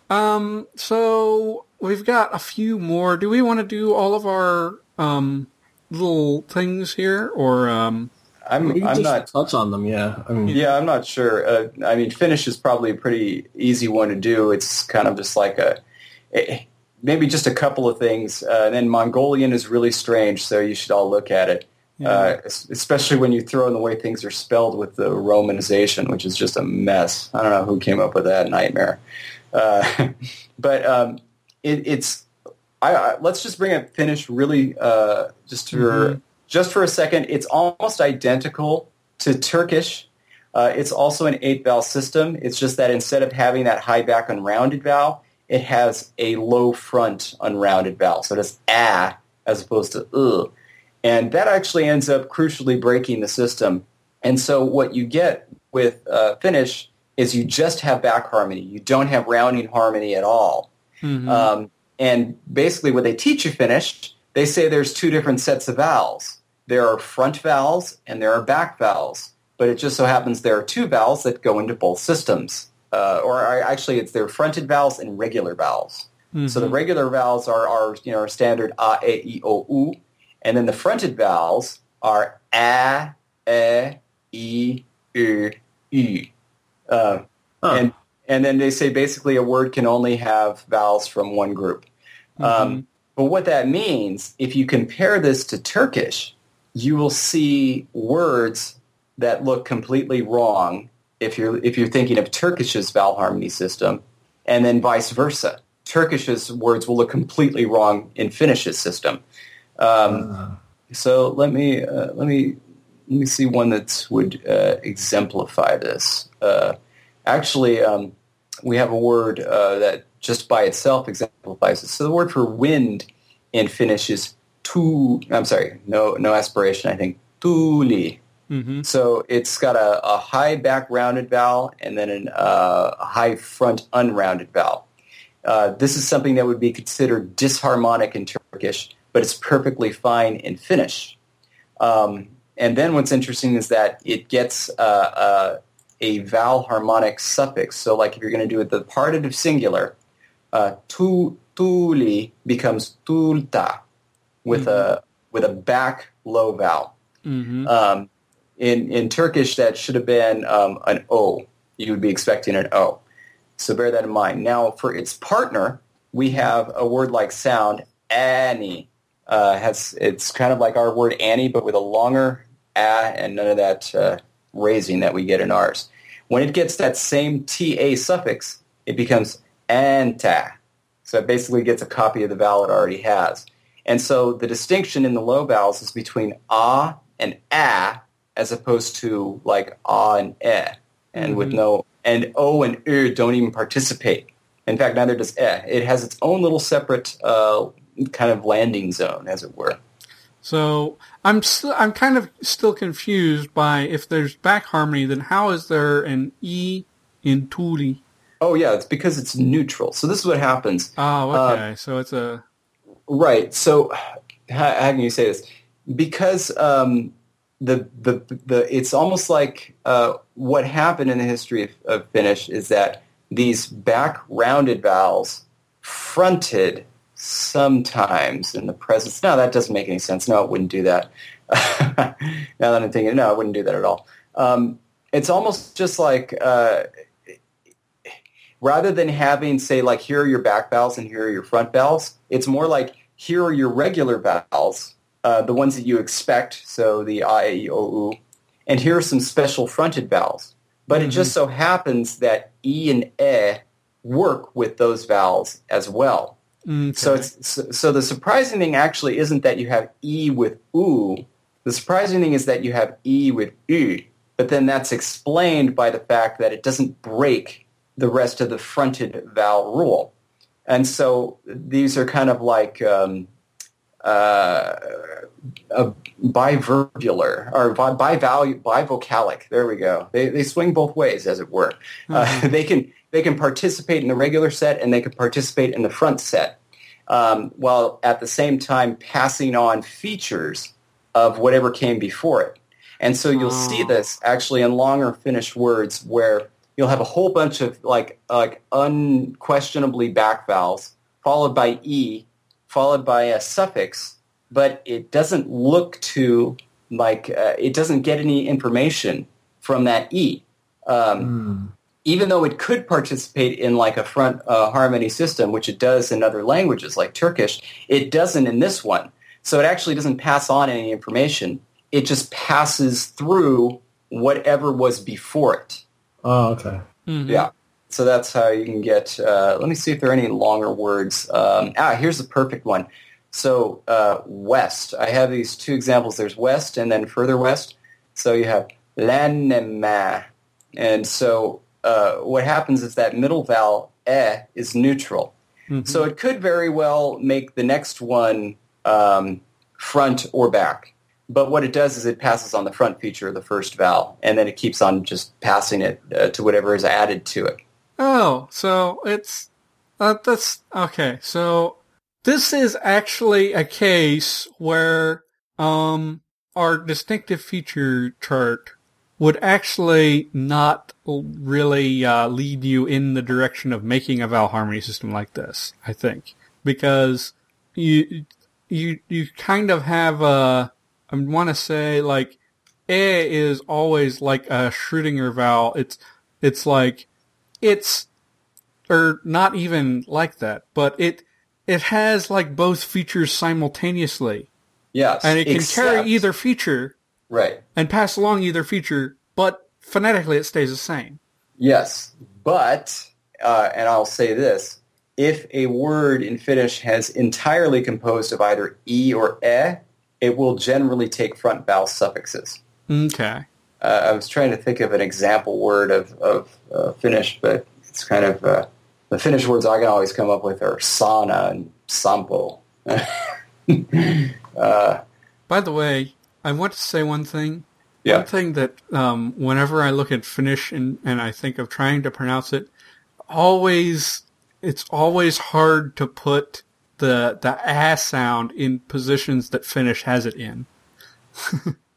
B: um so we've got a few more do we want to do all of our um little things here or um
D: I'm,
C: we
D: I'm
C: just
D: not
C: touch on them, yeah. I mean,
D: Yeah, I'm not sure. Uh, I mean, Finnish is probably a pretty easy one to do. It's kind of just like a eh, maybe just a couple of things. Uh, and then Mongolian is really strange, so you should all look at it. Uh, especially when you throw in the way things are spelled with the romanization, which is just a mess. I don't know who came up with that nightmare. Uh, but um, it, it's I, I, let's just bring up Finnish really uh, just for just for a second. It's almost identical to Turkish. Uh, it's also an eight vowel system. It's just that instead of having that high back unrounded vowel, it has a low front unrounded vowel. So it's a as opposed to uh. And that actually ends up crucially breaking the system. And so what you get with uh, Finnish is you just have back harmony. You don't have rounding harmony at all.
B: mhm.
D: Um, and basically, what they teach you Finnish, they say there's two different sets of vowels. There are front vowels and there are back vowels. But it just so happens there are two vowels that go into both systems. Uh, or are- actually, it's their fronted vowels and regular vowels. So the regular vowels are, are you know are standard a, e, i, o, u, and then the fronted vowels are a, e, i, u, u. Uh,
C: Huh.
D: and and then they say basically a word can only have vowels from one group. Um, but what that means, if you compare this to Turkish, you will see words that look completely wrong if you're if you're thinking of Turkish's vowel harmony system, and then vice versa. Turkish's words will look completely wrong in Finnish's system. Um, so let me uh, let me let me see one that would uh, exemplify this. Uh, actually, um, we have a word uh, that just by itself exemplifies it. So the word for wind in Finnish is tu. I'm sorry, no no aspiration. I think tuli.
B: Mm-hmm.
D: So it's got a, a high back rounded vowel and then an, uh, a high front unrounded vowel. Uh, this is something that would be considered disharmonic in Turkish, but it's perfectly fine in Finnish. Um, and then what's interesting is that it gets uh, uh, a vowel harmonic suffix. So like if you're going to do it the partitive singular, uh, tu, tuli becomes tulta with a with a back low vowel.
B: Mm-hmm.
D: Um, in in Turkish, that should have been um, an O. You would be expecting an O. So bear that in mind. Now, for its partner, we have a word like sound. Annie uh, has it's kind of like our word Annie, but with a longer a and none of that uh, raising that we get in ours. When it gets that same ta suffix, it becomes anta. So it basically gets a copy of the vowel it already has. And so the distinction in the low vowels is between ah and a, as opposed to like ah and eh, and with no and o and er don't even participate. In fact, neither does eh. It has its own little separate uh, kind of landing zone, as it were.
B: So I'm still I'm kind of still confused by if there's back harmony, then how is there an e in tuli?
D: Oh yeah, it's because it's neutral. So this is what happens.
B: Oh,
D: Uh,
B: okay. so it's a
D: Right. So how, how can you say this? Because um, the, the the it's almost like uh, what happened in the history of, of Finnish is that these back rounded vowels fronted sometimes in the presence. No, that doesn't make any sense. No, it wouldn't do that. now that I'm thinking, no, I wouldn't do that at all. Um, it's almost just like uh, rather than having say like here are your back vowels and here are your front vowels, it's more like here are your regular vowels, uh, the ones that you expect, so the I, E, O, U, and here are some special fronted vowels. But it just so happens that E and E work with those vowels as well.
B: Okay.
D: So it's so, so the surprising thing actually isn't that you have E with U. The surprising thing is that you have E with U. But then that's explained by the fact that it doesn't break the rest of the fronted vowel rule. And so these are kind of like um, uh, a biverbular or bi- bivocalic. There we go. They, they swing both ways, as it were. Uh, they can they can participate in the regular set and they can participate in the front set, um, while at the same time passing on features of whatever came before it. And so you'll see
B: Oh.
D: this actually in longer Finnish words where you'll have a whole bunch of like like unquestionably back vowels followed by e followed by a suffix but it doesn't look to like uh, it doesn't get any information from that e um, even though it could participate in like a front uh, harmony system which it does in other languages like turkish it doesn't in this one so it actually doesn't pass on any information it just passes through whatever was before it
C: Oh, okay.
B: Mhm.
D: yeah. So that's how you can get. Uh, let me see if there are any longer words. Um, ah, here's the perfect one. So uh, west. I have these two examples. There's west and then further west. So you have lanema, and so uh, what happens is that middle vowel e is neutral.
B: Mhm.
D: So it could very well make the next one um, front or back. But what it does is it passes on the front feature of the first vowel, and then it keeps on just passing it uh, to whatever is added to it.
B: Oh, so it's uh, that's okay. So this is actually a case where um our distinctive feature chart would actually not really uh, lead you in the direction of making a vowel harmony system like this. I think because you you you kind of have a I want to say like a is always like a Schrödinger vowel. It's it's like it's or not even like that, but it it has like both features simultaneously,
D: Yes,
B: and it can
D: except-
B: carry either feature
D: Right.
B: and pass along either feature, but phonetically it stays the same.
D: Yes, but uh, and I'll say this: if a word in Finnish has entirely composed of either e or e, it will generally take front vowel suffixes.
B: Okay.
D: Uh, I was trying to think of an example word of, of uh, Finnish, but it's kind of uh, the Finnish words I can always come up with are sauna and sampo. uh,
B: By the way, I want to say one thing.
D: Yeah.
B: One thing that um, whenever I look at Finnish and, and I think of trying to pronounce it, always it's always hard to put the the a sound in positions that Finnish has it in.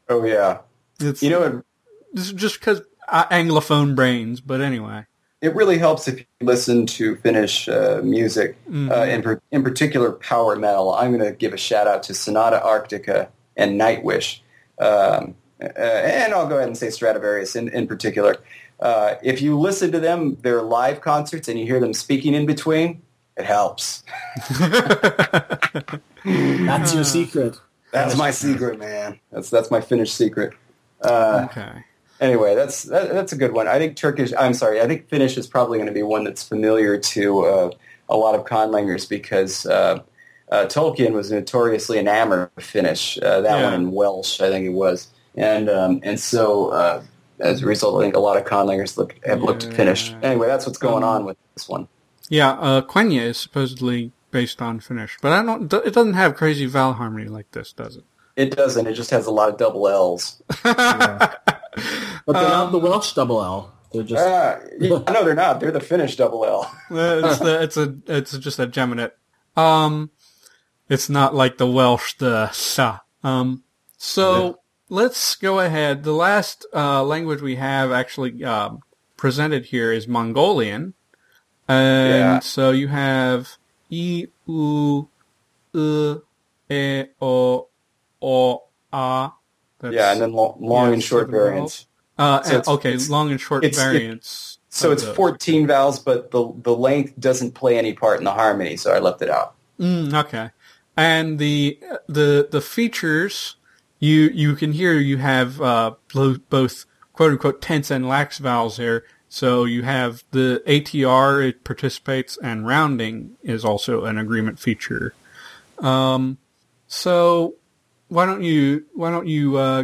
D: Oh yeah.
B: It's
D: You know, it,
B: this is just because anglophone brains, but anyway.
D: it really helps if you listen to Finnish uh, music,
B: Mm-hmm.
D: uh, in, per- in particular power metal. I'm going to give a shout out to Sonata Arctica and Nightwish. Um, uh, and I'll go ahead and say Stratovarius in, in particular. Uh, if you listen to them, their live concerts, and you hear them speaking in between, it helps.
C: That's your secret.
D: That's my secret, man. That's that's my Finnish secret. Uh,
B: Okay.
D: anyway, that's that, that's a good one. I think Turkish. I'm sorry. I think Finnish is probably going to be one that's familiar to uh, a lot of conlangers because uh, uh, Tolkien was notoriously enamored of Finnish. Uh, that
B: Yeah.
D: one in Welsh, I think it was, and um, and so uh, as a result, I think a lot of conlangers look, have looked to Finnish. Anyway, that's what's going on with this one.
B: Yeah, uh, Quenya is supposedly based on Finnish, but I don't. It doesn't have crazy vowel harmony like this, does it?
D: It doesn't. It just has a lot of double L's.
C: But they're not the Welsh double L. They're just
D: Ah, no, they're not. They're the Finnish double L.
B: Uh, it's, the, it's a it's just a geminate. Um, it's not like the Welsh the sa. Um, so let's go ahead. The last uh, language we have actually um, presented here is Mongolian, and
D: Yeah.
B: so you have i u u e o o a. That's,
D: Yeah, and then long, long
B: Yeah,
D: and short variants.
B: uh,
D: so it's-
B: okay, long and short
D: it's- it-
B: variants.
D: So it's
B: those.
D: 14 vowels, but the the length doesn't play any part in the harmony, so I left it out.
B: Mm, okay. And the the the features you you can hear you have uh, both quote unquote tense and lax vowels here. So you have the ATR it participates and rounding is also an agreement feature. Um, so why don't you why don't you uh,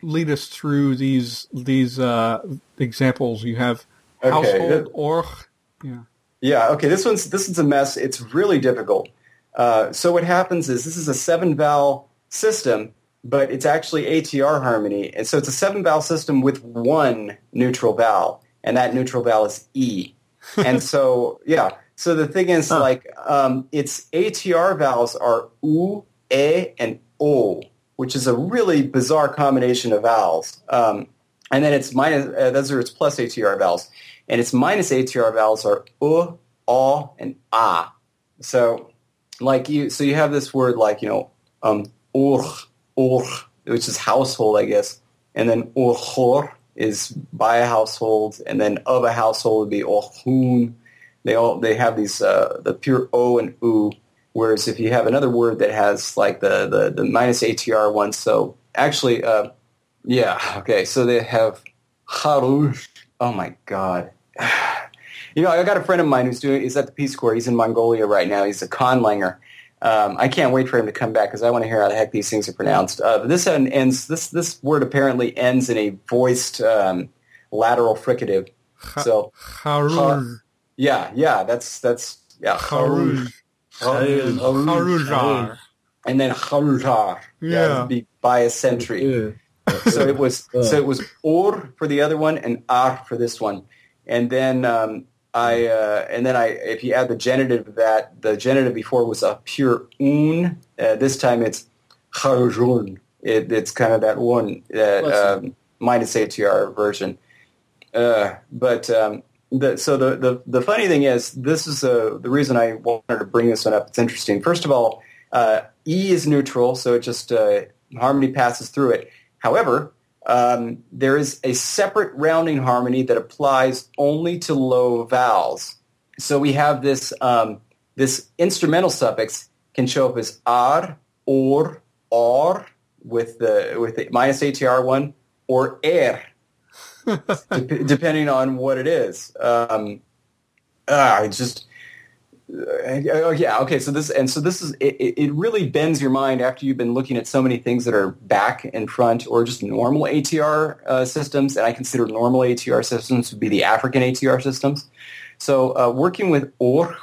B: lead us through these these uh, examples? You have
D: Okay.
B: household org. Yeah.
D: Yeah, okay. This one's this is a mess. It's really difficult. Uh, so what happens is this is a seven vowel system, but it's actually ATR harmony, and so it's a seven vowel system with one neutral vowel, and that neutral vowel is E. and so yeah, so the thing is
C: Huh.
D: like um, its ATR vowels are U, E, and O, which is a really bizarre combination of vowels. Um, and then it's minus uh, those are its plus ATR vowels, and its minus ATR vowels are u, a, and a. So, like you, so you have this word like you know, um, ur, ur, which is household, I guess, and then urhor is by a household, and then of a household would be orhun. They all they have these uh, the pure o and u. Whereas if you have another word that has like the the, the minus ATR one, so actually. Uh, yeah. Okay. So they have Harush. Oh my God. You know, I got a friend of mine who's doing. He's at the Peace Corps. He's in Mongolia right now. He's a conlanger. Um, I can't wait for him to come back because I want to hear how the heck these things are pronounced. Uh, this ends. This this word apparently ends in a voiced um, lateral fricative. So
B: Haruj.
D: yeah, yeah. That's that's yeah.
B: Haruj.
D: Haruj.
B: Harujar.
D: And then Harujar.
B: Yeah.
D: that'd be by a sentry.
C: Yeah.
D: so it was so it was or for the other one and ar for this one, and then um, I uh, and then I if you add the genitive that the genitive before was a pure un. Uh, this time it's harjun. It, it's kind of that one uh,
C: Listen.
D: um, minus ATR version. Uh, but um, the, so the, the the funny thing is this is uh, the reason I wanted to bring this one up. It's interesting. First of all, uh, E is neutral, so it just uh, harmony passes through it. However, um, there is a separate rounding harmony that applies only to low vowels. So we have this um, this instrumental suffix can show up as ar, or, or with the with the minus ATR one, or er, dep- depending on what it is. Um, ah, I just oh yeah okay so this and so this is it, it it really bends your mind after you've been looking at so many things that are back and front or just normal ATR uh, systems and I consider normal ATR systems to be the African ATR systems so uh, working with or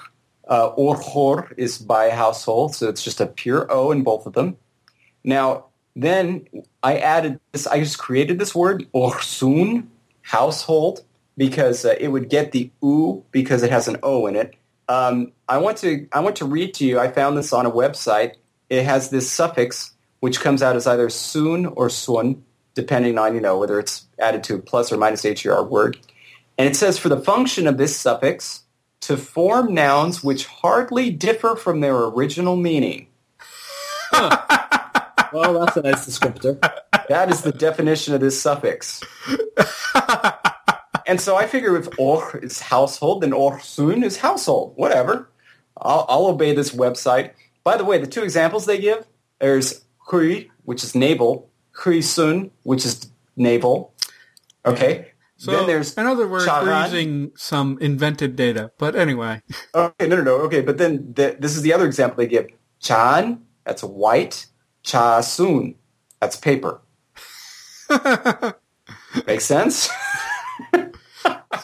D: uh, orhor is by household so it's just a pure O in both of them now then I added this. I just created this word orsun, household, because uh, it would get the u because it has an o in it. Um, I want to I want to read to you. I found this on a website. It has this suffix which comes out as either soon or sun, depending on you know whether it's added to a plus or minus her word. And it says for the function of this suffix to form nouns which hardly differ from their original meaning.
C: Well, that's a nice descriptor.
D: That is the definition of this suffix. and so I figure if or is household, then orsun is household. Whatever. I'll, I'll obey this website. By the way, the two examples they give, there's hui, which is navel, hui sun, which is navel. Okay.
B: So,
D: then there's
B: in other words, we're using some invented data. But anyway,
D: Okay, no, no, no. Okay, but then the, this is the other example they give. Chan, that's white. Cha sun, that's paper. Makes sense?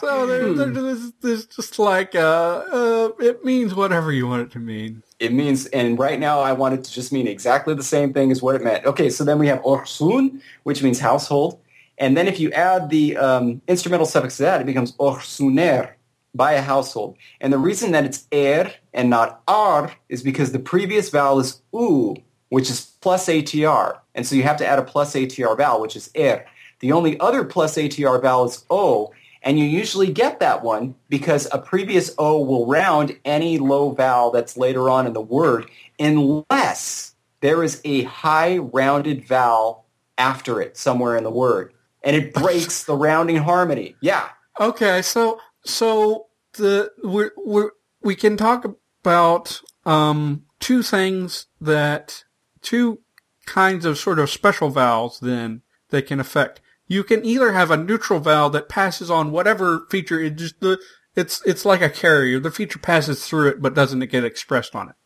B: so there's, there's just like uh, uh, it means whatever you want it to mean.
D: It means, and right now I want it to just mean exactly the same thing as what it meant. Okay, so then we have orsun, which means household. And then if you add the um, instrumental suffix to that, it becomes orsuner, by a household. And the reason that it's er and not ar is because the previous vowel is u, which is plus ATR. And so you have to add a plus ATR vowel, which is er. The only other plus ATR vowel is o, and you usually get that one because a previous O will round any low vowel that's later on in the word unless there is a high rounded vowel after it somewhere in the word. And it breaks the rounding harmony. Yeah.
B: Okay, so so the we we we can talk about um two things that two kinds of sort of special vowels then that can affect. You can either have a neutral vowel that passes on whatever feature it just the it's it's like a carrier. The feature passes through it but doesn't get expressed on it.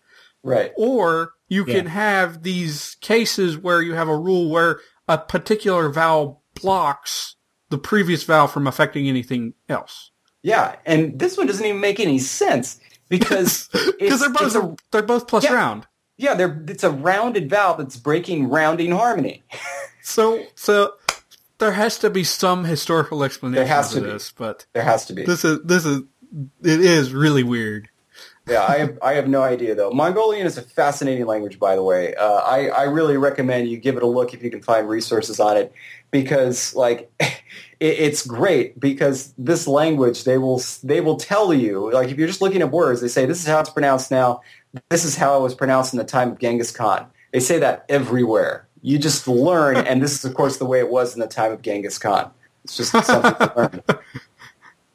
D: Right.
B: Or you
C: Yeah.
B: can have these cases where you have a rule where a particular vowel blocks the previous vowel from affecting anything else.
D: Yeah. And this one doesn't even make any sense because
B: Because they're both
D: a,
B: they're both plus
D: Yeah.
B: round.
D: yeah, they're, it's a rounded vowel that's breaking rounding harmony.
B: So so there has to be some historical explanation there
D: has
B: for
D: to be.
B: this, but
D: There has to be.
B: this is this is it is really weird.
D: yeah, I have, I have no idea though. Mongolian is a fascinating language, by the way. Uh, I I really recommend you give it a look if you can find resources on it, because like it, it's great because this language they will they will tell you like if you're just looking at words they say this is how it's pronounced now. This is how it was pronounced in the time of Genghis Khan. They say that everywhere. You just learn, and this is of course the way it was in the time of Genghis Khan. It's just something to learn.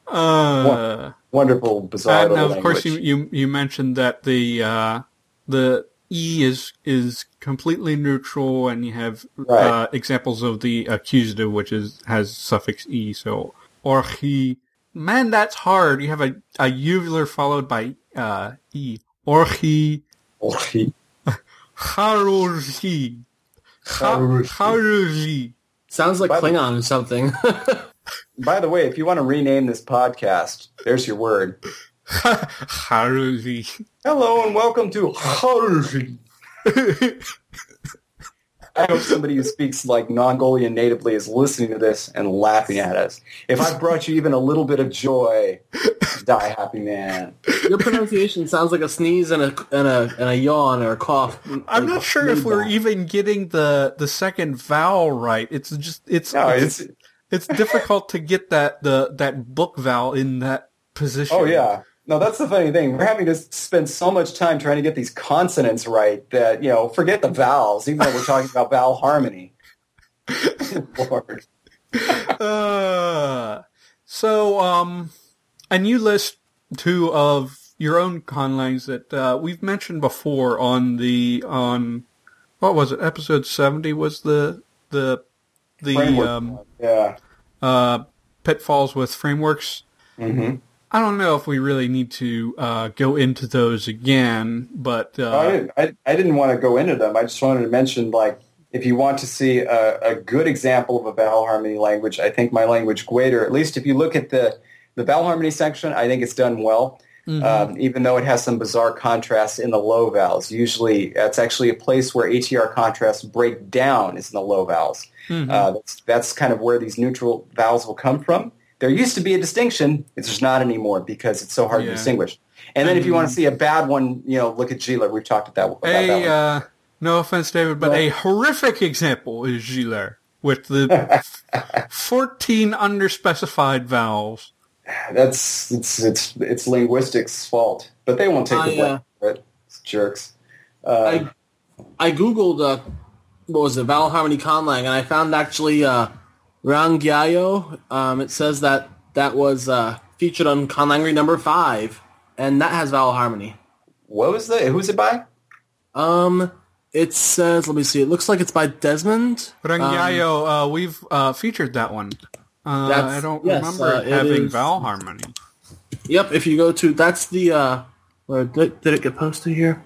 B: Uh,
D: Wonderful, bizarre
B: and
D: little
B: of course you, you you mentioned that the uh, the e is is completely neutral, and you have
D: Right.
B: uh, examples of the accusative, which is has suffix e. So orchi, man, that's hard. You have a a uvular followed by uh, e. Orchi, haruji,
D: Haruji.
B: Haruji.
C: Sounds like
D: By the-
C: Klingon or something.
D: By the way, if you want to rename this podcast, there's your word.
B: haruji.
D: Hello and welcome to Haruji. I hope somebody who speaks like Mongolian natively is listening to this and laughing at us. If I brought you even a little bit of joy, die happy man.
C: Your pronunciation sounds like a sneeze and a and a and a yawn or a cough.
B: I'm not sure if we're
C: that.
B: even getting the the second vowel right. It's just it's
D: No,
B: it's,
D: it's
B: it's difficult to get that the that book vowel in that position.
D: oh yeah. No, that's the funny thing. We're having to spend so much time trying to get these consonants right that, you know, forget the vowels, even though we're talking about vowel harmony. Lord.
B: Uh, so um, and you list two of your own conlangs that uh, we've mentioned before on the on what was it episode seventy was the the the
D: Framework.
B: um
D: Yeah.
B: uh pitfalls with frameworks.
D: hmm
B: I don't know if we really need to uh, go into those again, but uh,
D: I, didn't, I, I didn't want to go into them. I just wanted to mention, like, if you want to see a, a good example of a vowel harmony language, I think my language Guader, at least if you look at the, the vowel harmony section, I think it's done well. Um, even though it has some bizarre contrasts in the low vowels. Usually that's actually a place where ATR contrasts break down is in the low vowels. Uh, that's, that's kind of where these neutral vowels will come from. There used to be a distinction. It's just not anymore because it's so hard
B: Yeah.
D: to distinguish. And then if you want to see a bad one, you know, look at Zhyler. We've talked about that. About that
B: A
D: one.
B: uh, no offense, David, but a horrific example is Zhyler with the fourteen underspecified vowels.
D: That's it's it's it's linguistics' fault, but they won't take the blame
C: uh,
D: for it. It's jerks. Uh,
C: I I googled uh, what was it vowel harmony conlang, and I found actually uh, Rangyayo. Um, it says that that was uh, featured on conlangery number five, and that has vowel harmony.
D: what was the? Who's it by?
C: Um, it says, let me see. It looks like it's by Desmond. Um,
B: Rangayo, uh, we've uh, featured that one. Uh, I don't
C: yes,
B: remember
C: uh,
B: it
C: it
B: having
C: is-
B: vowel harmony.
C: Yep, if you go to that's the uh where did, did it get posted here?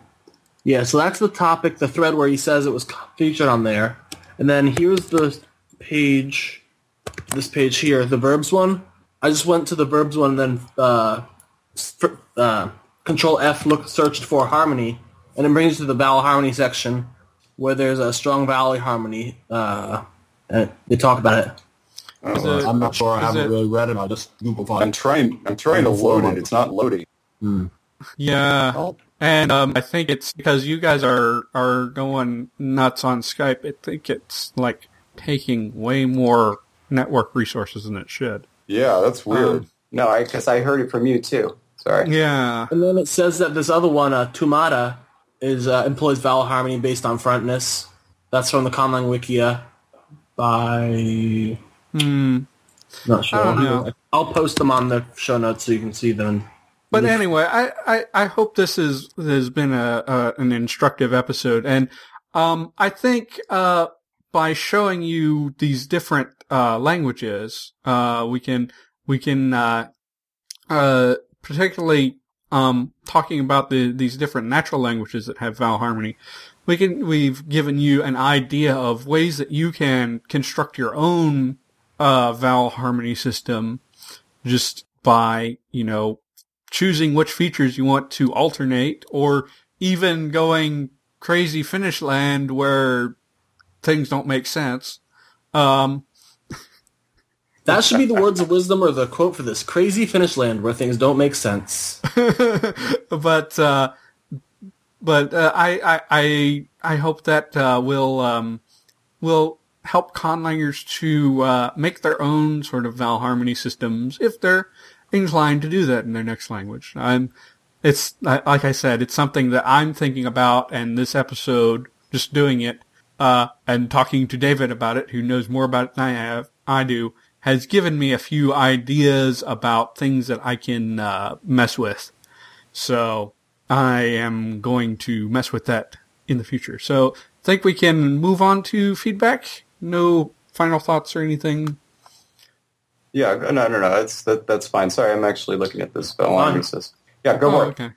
C: Yeah, so that's the topic, the thread where he says it was featured on there. And then here's the page this page here, the verbs one. I just went to the verbs one and then uh, for- uh control F look searched for harmony and it brings you to the vowel harmony section where there's a strong vowel harmony. Uh and they talk about it.
B: Is it-
E: I'm not sure. I haven't
B: it-
E: really read it. I just Google
F: I'm trying. I'm trying to load it. It's not loading.
B: Yeah,
E: Oh.
B: and um, I think it's because you guys are are going nuts on Skype. I think it's like taking way more network resources than it should.
F: Yeah, that's weird.
B: Um,
D: No, I because I heard it from you too. Sorry.
B: Yeah,
C: And then it says that this other one, uh, Tumata, is uh, employs vowel harmony based on frontness. That's from the Conlang Wikia by.
B: Hmm.
C: Not sure.
B: I don't know.
C: I'll post them on the show notes so you can see them.
B: But anyway, I, I, I hope this is has been a, a an instructive episode, and um, I think uh, by showing you these different uh, languages, uh, we can we can uh, uh, particularly um, talking about the these different natural languages that have vowel harmony. We can we've given you an idea of ways that you can construct your own uh, vowel harmony system just by you know choosing which features you want to alternate or even going crazy Finnish land where things don't make sense. Um,
C: That should be the words of wisdom or the quote for this crazy Finnish land where things don't make sense.
B: but, uh, but, uh, I, I, I, hope that, uh, will, um, will help conlangers to, uh, make their own sort of vowel harmony systems if they're inclined to do that in their next language. I'm, it's, like I said, it's something that I'm thinking about and this episode, just doing it, uh, and talking to David about it, who knows more about it than I have, I do, has given me a few ideas about things that I can, uh, mess with. So I am going to mess with that in the future. So I think we can move on to feedback? No final thoughts or anything?
D: Yeah. No, no, no. That's that, that's fine. Sorry, I'm actually looking at this. It says, yeah, go
B: Oh,
D: for it.
B: okay.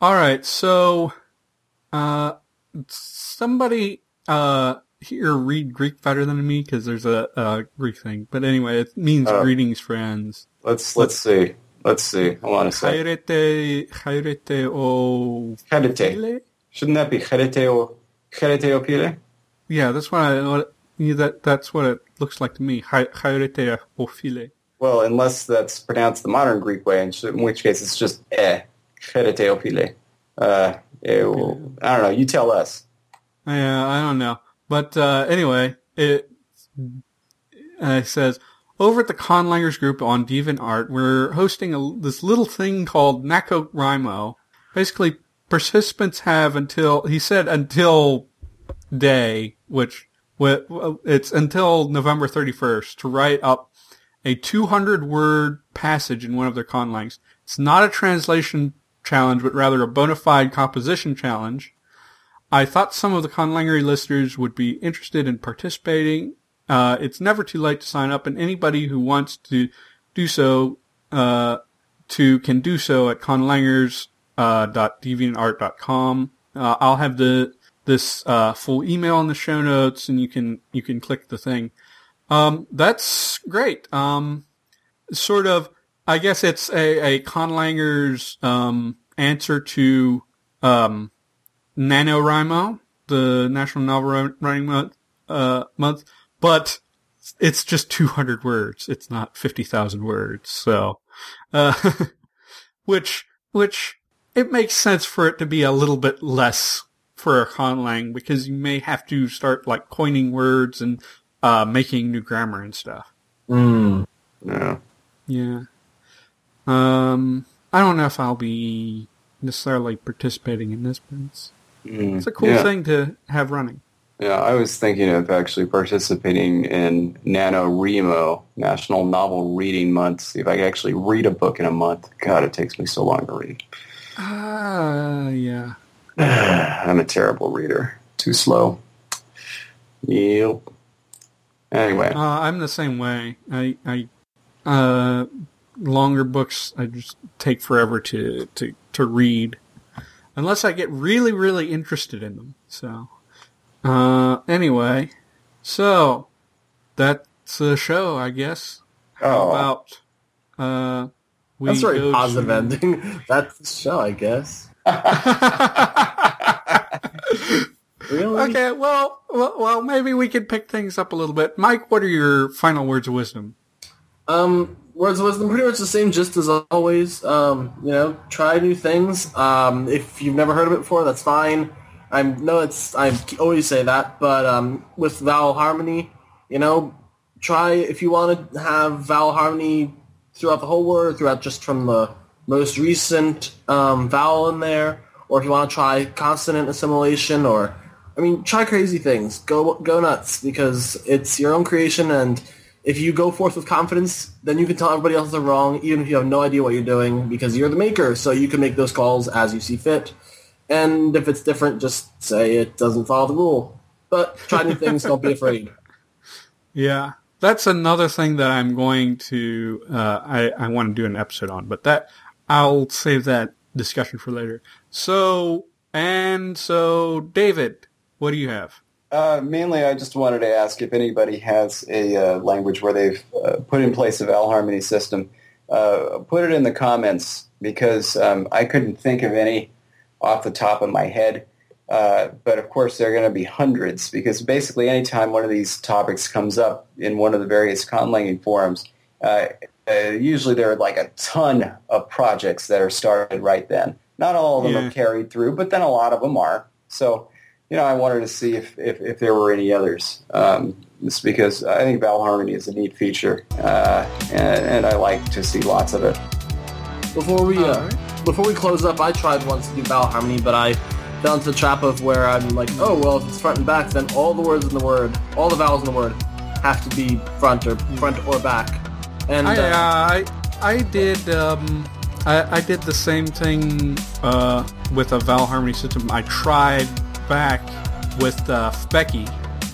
B: All right. So, uh, somebody, uh, here read Greek better than me because there's a, a Greek thing. But anyway, it means
D: Oh.
B: greetings, friends.
D: Let's let's see. Let's see. Hold on a sec.
B: Chairete, chairete o phile?
D: Shouldn't that be herete o herete o pile?
B: Yeah, that's what I, that, that's what it looks like to me. Chairete o phile.
D: Well, unless that's pronounced the modern Greek way, in which case it's just eh, herete o pile. Uh, I don't know. You tell us.
B: Yeah, I don't know. But uh, anyway, it, uh, says over at the Conlangers group on DeviantArt, we're hosting a, this little thing called NaCoWriMo. Basically, participants have until he said until day, which it's until November 31st to write up a 200 word passage in one of their conlangs. It's not a translation challenge, but rather a bona fide composition challenge. I thought some of the Conlangery listeners would be interested in participating. Uh, it's never too late to sign up, and anybody who wants to do so, uh, to can do so at conlangers.deviantart.com. uh, Uh, I'll have the this uh, full email in the show notes, and you can you can click the thing. Um, that's great. Um, sort of I guess it's a, a Conlanger's um, answer to um, NaNoWriMo, the National Novel Writing Month, uh, month, but it's just 200 words. It's not 50,000 words. So, uh, which, which it makes sense for it to be a little bit less for a conlang because you may have to start like coining words and, uh, making new grammar and stuff.
C: Mm.
D: Yeah.
B: Yeah. Um, I don't know if I'll be necessarily participating in this, but it's,
D: Mm,
B: it's a cool
D: yeah.
B: thing to have running.
D: Yeah, I was thinking of actually participating in NaNoWriMo, National Novel Reading Month. See if I could actually read a book in a month. God, it takes me so long to read.
B: Ah, yeah.
D: I'm a terrible reader. Too slow. Yep. Anyway,
B: Uh, I'm the same way. I, I, uh, longer books I just take forever to, to, to read. Unless I get really, really interested in them. So, uh, anyway. So, that's the show, I guess. How
D: Oh.
B: about, uh, we
C: That's a very positive
B: to-
C: ending. That's the show, I guess. Really?
B: okay, well, well, well, maybe we could pick things up a little bit. Mike, what are your final words of wisdom?
C: Um, words of wisdom, pretty much the same, just as always. Um, you know, try new things. Um, if you've never heard of it before, that's fine. I know it's I always say that, but um, with vowel harmony, you know, try if you want to have vowel harmony throughout the whole word, throughout just from the most recent um, vowel in there, or if you want to try consonant assimilation, or I mean, try crazy things. Go go nuts because it's your own creation, and if you go forth with confidence, then you can tell everybody else they're wrong, even if you have no idea what you're doing, because you're the maker. So you can make those calls as you see fit. And if it's different, just say it doesn't follow the rule. But try new things. Don't be afraid.
B: Yeah, that's another thing that I'm going to. Uh, I I want to do an episode on, but that I'll save that discussion for later. So and so, David, what do you have?
D: Uh, mainly, I just wanted to ask if anybody has a uh, language where they've uh, put in place a vowel harmony system. Uh, put it in the comments because um, I couldn't think of any off the top of my head. Uh, but of course, there are going to be hundreds because basically, anytime one of these topics comes up in one of the various conlanging forums, uh, uh, usually there are like a ton of projects that are started right then. Not all of them
B: Yeah.
D: are carried through, but then a lot of them are. So you know, I wanted to see if, if, if there were any others. Um, it's because I think vowel harmony is a neat feature, uh, and, and I like to see lots of it.
C: Before we uh,
B: Alright.
C: before we close up, I tried once to do vowel harmony, but I fell into the trap of where I'm like, oh well, if it's front and back, then all the words in the word, all the vowels in the word, have to be front or front or back. And
B: I
C: uh,
B: uh, I I did um I, I did the same thing uh with a vowel harmony system. I tried back with uh, Becky,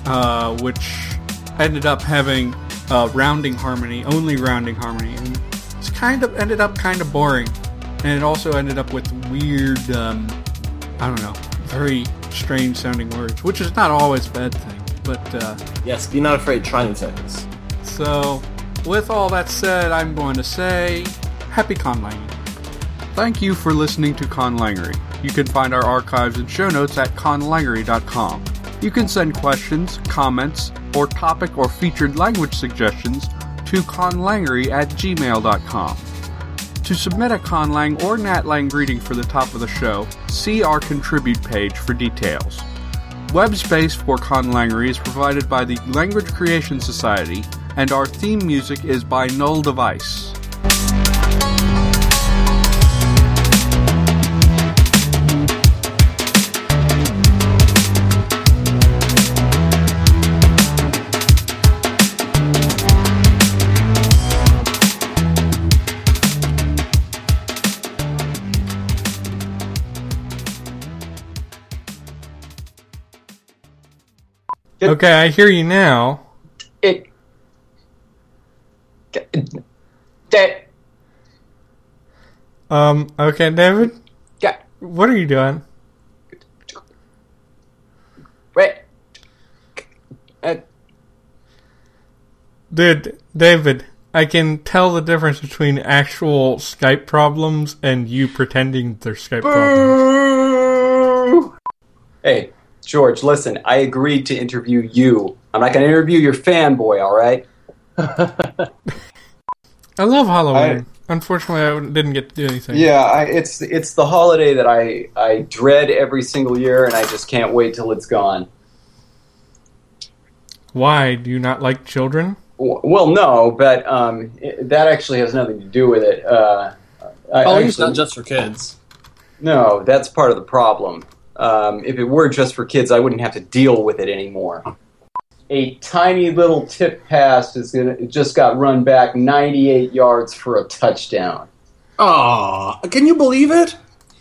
B: uh, which ended up having uh, rounding harmony, only rounding harmony, and it's kind of ended up kind of boring, and it also ended up with weird um I don't know very strange sounding words, which is not always a bad thing, but. Uh,
C: yes, be not afraid. Try new things.
B: so, with all that said, I'm going to say happy conlanging. Thank you for listening to Conlangery. You can find our archives and show notes at conlangery.com. You can send questions, comments, or topic or featured language suggestions to conlangery at gmail.com. To submit a conlang or natlang greeting for the top of the show, see our contribute page for details. Web space for Conlangery is provided by the Language Creation Society, and our theme music is by Null Device. Okay, I hear you now.
G: It. That.
B: Um, okay, David,
G: Yeah.
B: what are you doing?
G: Wait. Uh,
B: Dude, David, I can tell the difference between actual Skype problems and you pretending they're Skype problems.
D: Hey, George, listen, I agreed to interview you. I'm not going to interview your fanboy, all right?
B: I love Halloween.
D: I-
B: Unfortunately, I didn't get to do anything.
D: Yeah, I, it's it's the holiday that I, I dread every single year, and I just can't wait till it's gone.
B: Why do you not like children?
D: Well, no, but um, it, that actually has nothing to do with it. Uh, I,
C: Halloween's
D: actually-
C: not just for kids.
D: No, that's part of the problem. Um, if it were just for kids, I wouldn't have to deal with it anymore. A tiny little tip pass is gonna it just got run back 98 yards for a touchdown.
C: Aw, can you believe it?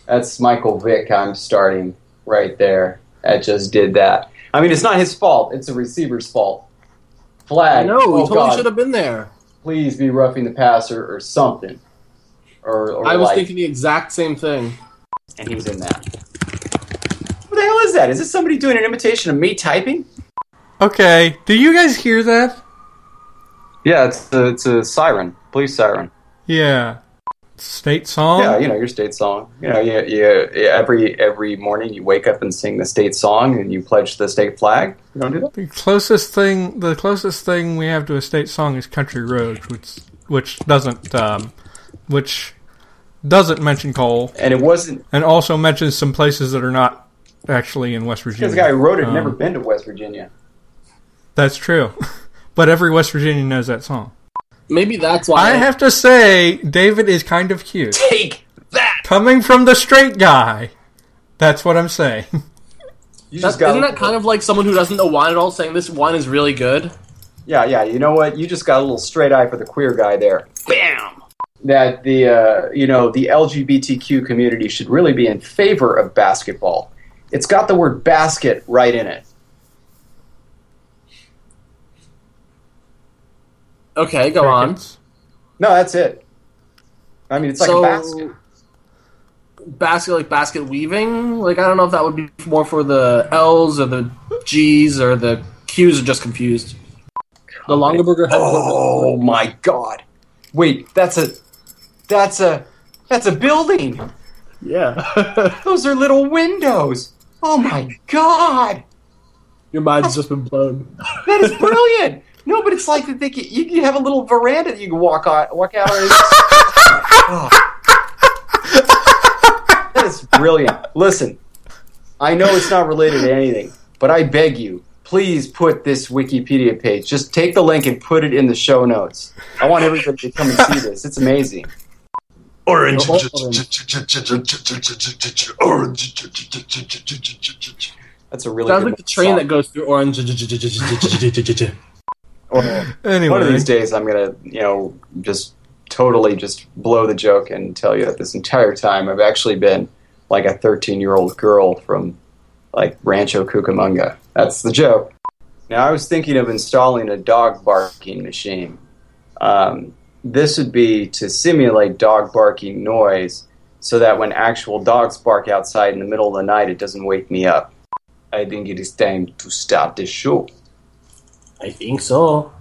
D: That's Michael Vick. I'm starting right there. That just did that. I mean, it's not his fault. It's a receiver's fault. Flag.
C: No, know, he
D: Oh,
C: totally
D: God.
C: should have been there.
D: Please be roughing the passer or something. Or, or
C: I was
D: like-
C: thinking the exact same thing.
D: and he's in that. What the hell is that? Is this somebody doing an imitation of me typing?
B: Okay, do you guys hear that?
D: Yeah, it's a, it's a siren, police siren.
B: Yeah. State song?
D: Yeah, you know your state song. You know, you, you, every every morning you wake up and sing the state song and you pledge the state flag. You don't do that.
B: The closest thing, the closest thing we have to a state song is "Country Roads," which which doesn't, um, which doesn't mention coal,
D: And it wasn't
B: and also mentions some places that are not actually in West Virginia.
D: because the guy who wrote it
B: Um,
D: never been to West Virginia.
B: That's true, but every West Virginian knows that song.
C: Maybe that's why.
B: I have to say, David is kind of cute.
D: Take that.
B: Coming from the straight guy, that's what I'm saying.
D: You just got
C: isn't that kind of like someone who doesn't know wine at all saying this wine is really good?
D: yeah, yeah. You know what? You just got a little straight eye for the queer guy there. Bam. That the uh, you know the LGBTQ community should really be in favor of basketball. It's got the word basket right in it.
C: Okay, go on.
D: No, that's it. I mean, it's like
C: so,
D: a basket.
C: basket like basket weaving. Like I don't know if that would be more for the L's or the G's or the Q's are just confused. The Longaberger had
D: Oh my god! Wait, that's a that's a that's a building.
C: yeah.
D: Those are little windows. Oh my god!
C: Your mind's just been blown.
D: That is brilliant. no, but it's like that they can, you can have a little veranda that you can walk on, walk out on. Oh. That is brilliant. Listen, I know it's not related to anything, but I beg you, please put this Wikipedia page. Just take the link and put it in the show notes. I want everybody to come and see this. It's amazing.
E: Orange.
C: Oh,
D: That's a really
C: Sounds like the train
D: song.
C: that goes through Orange.
D: Or-
B: Anyway,
D: One of these days, I'm gonna, you know, just totally just blow the joke and tell you that this entire time I've actually been like a 13 year old girl from like Rancho Cucamonga. That's the joke. Now I was thinking of installing a dog barking machine. Um, this would be to simulate dog barking noise, so that when actual dogs bark outside in the middle of the night, it doesn't wake me up. I think it is time to start the show.
C: I think so.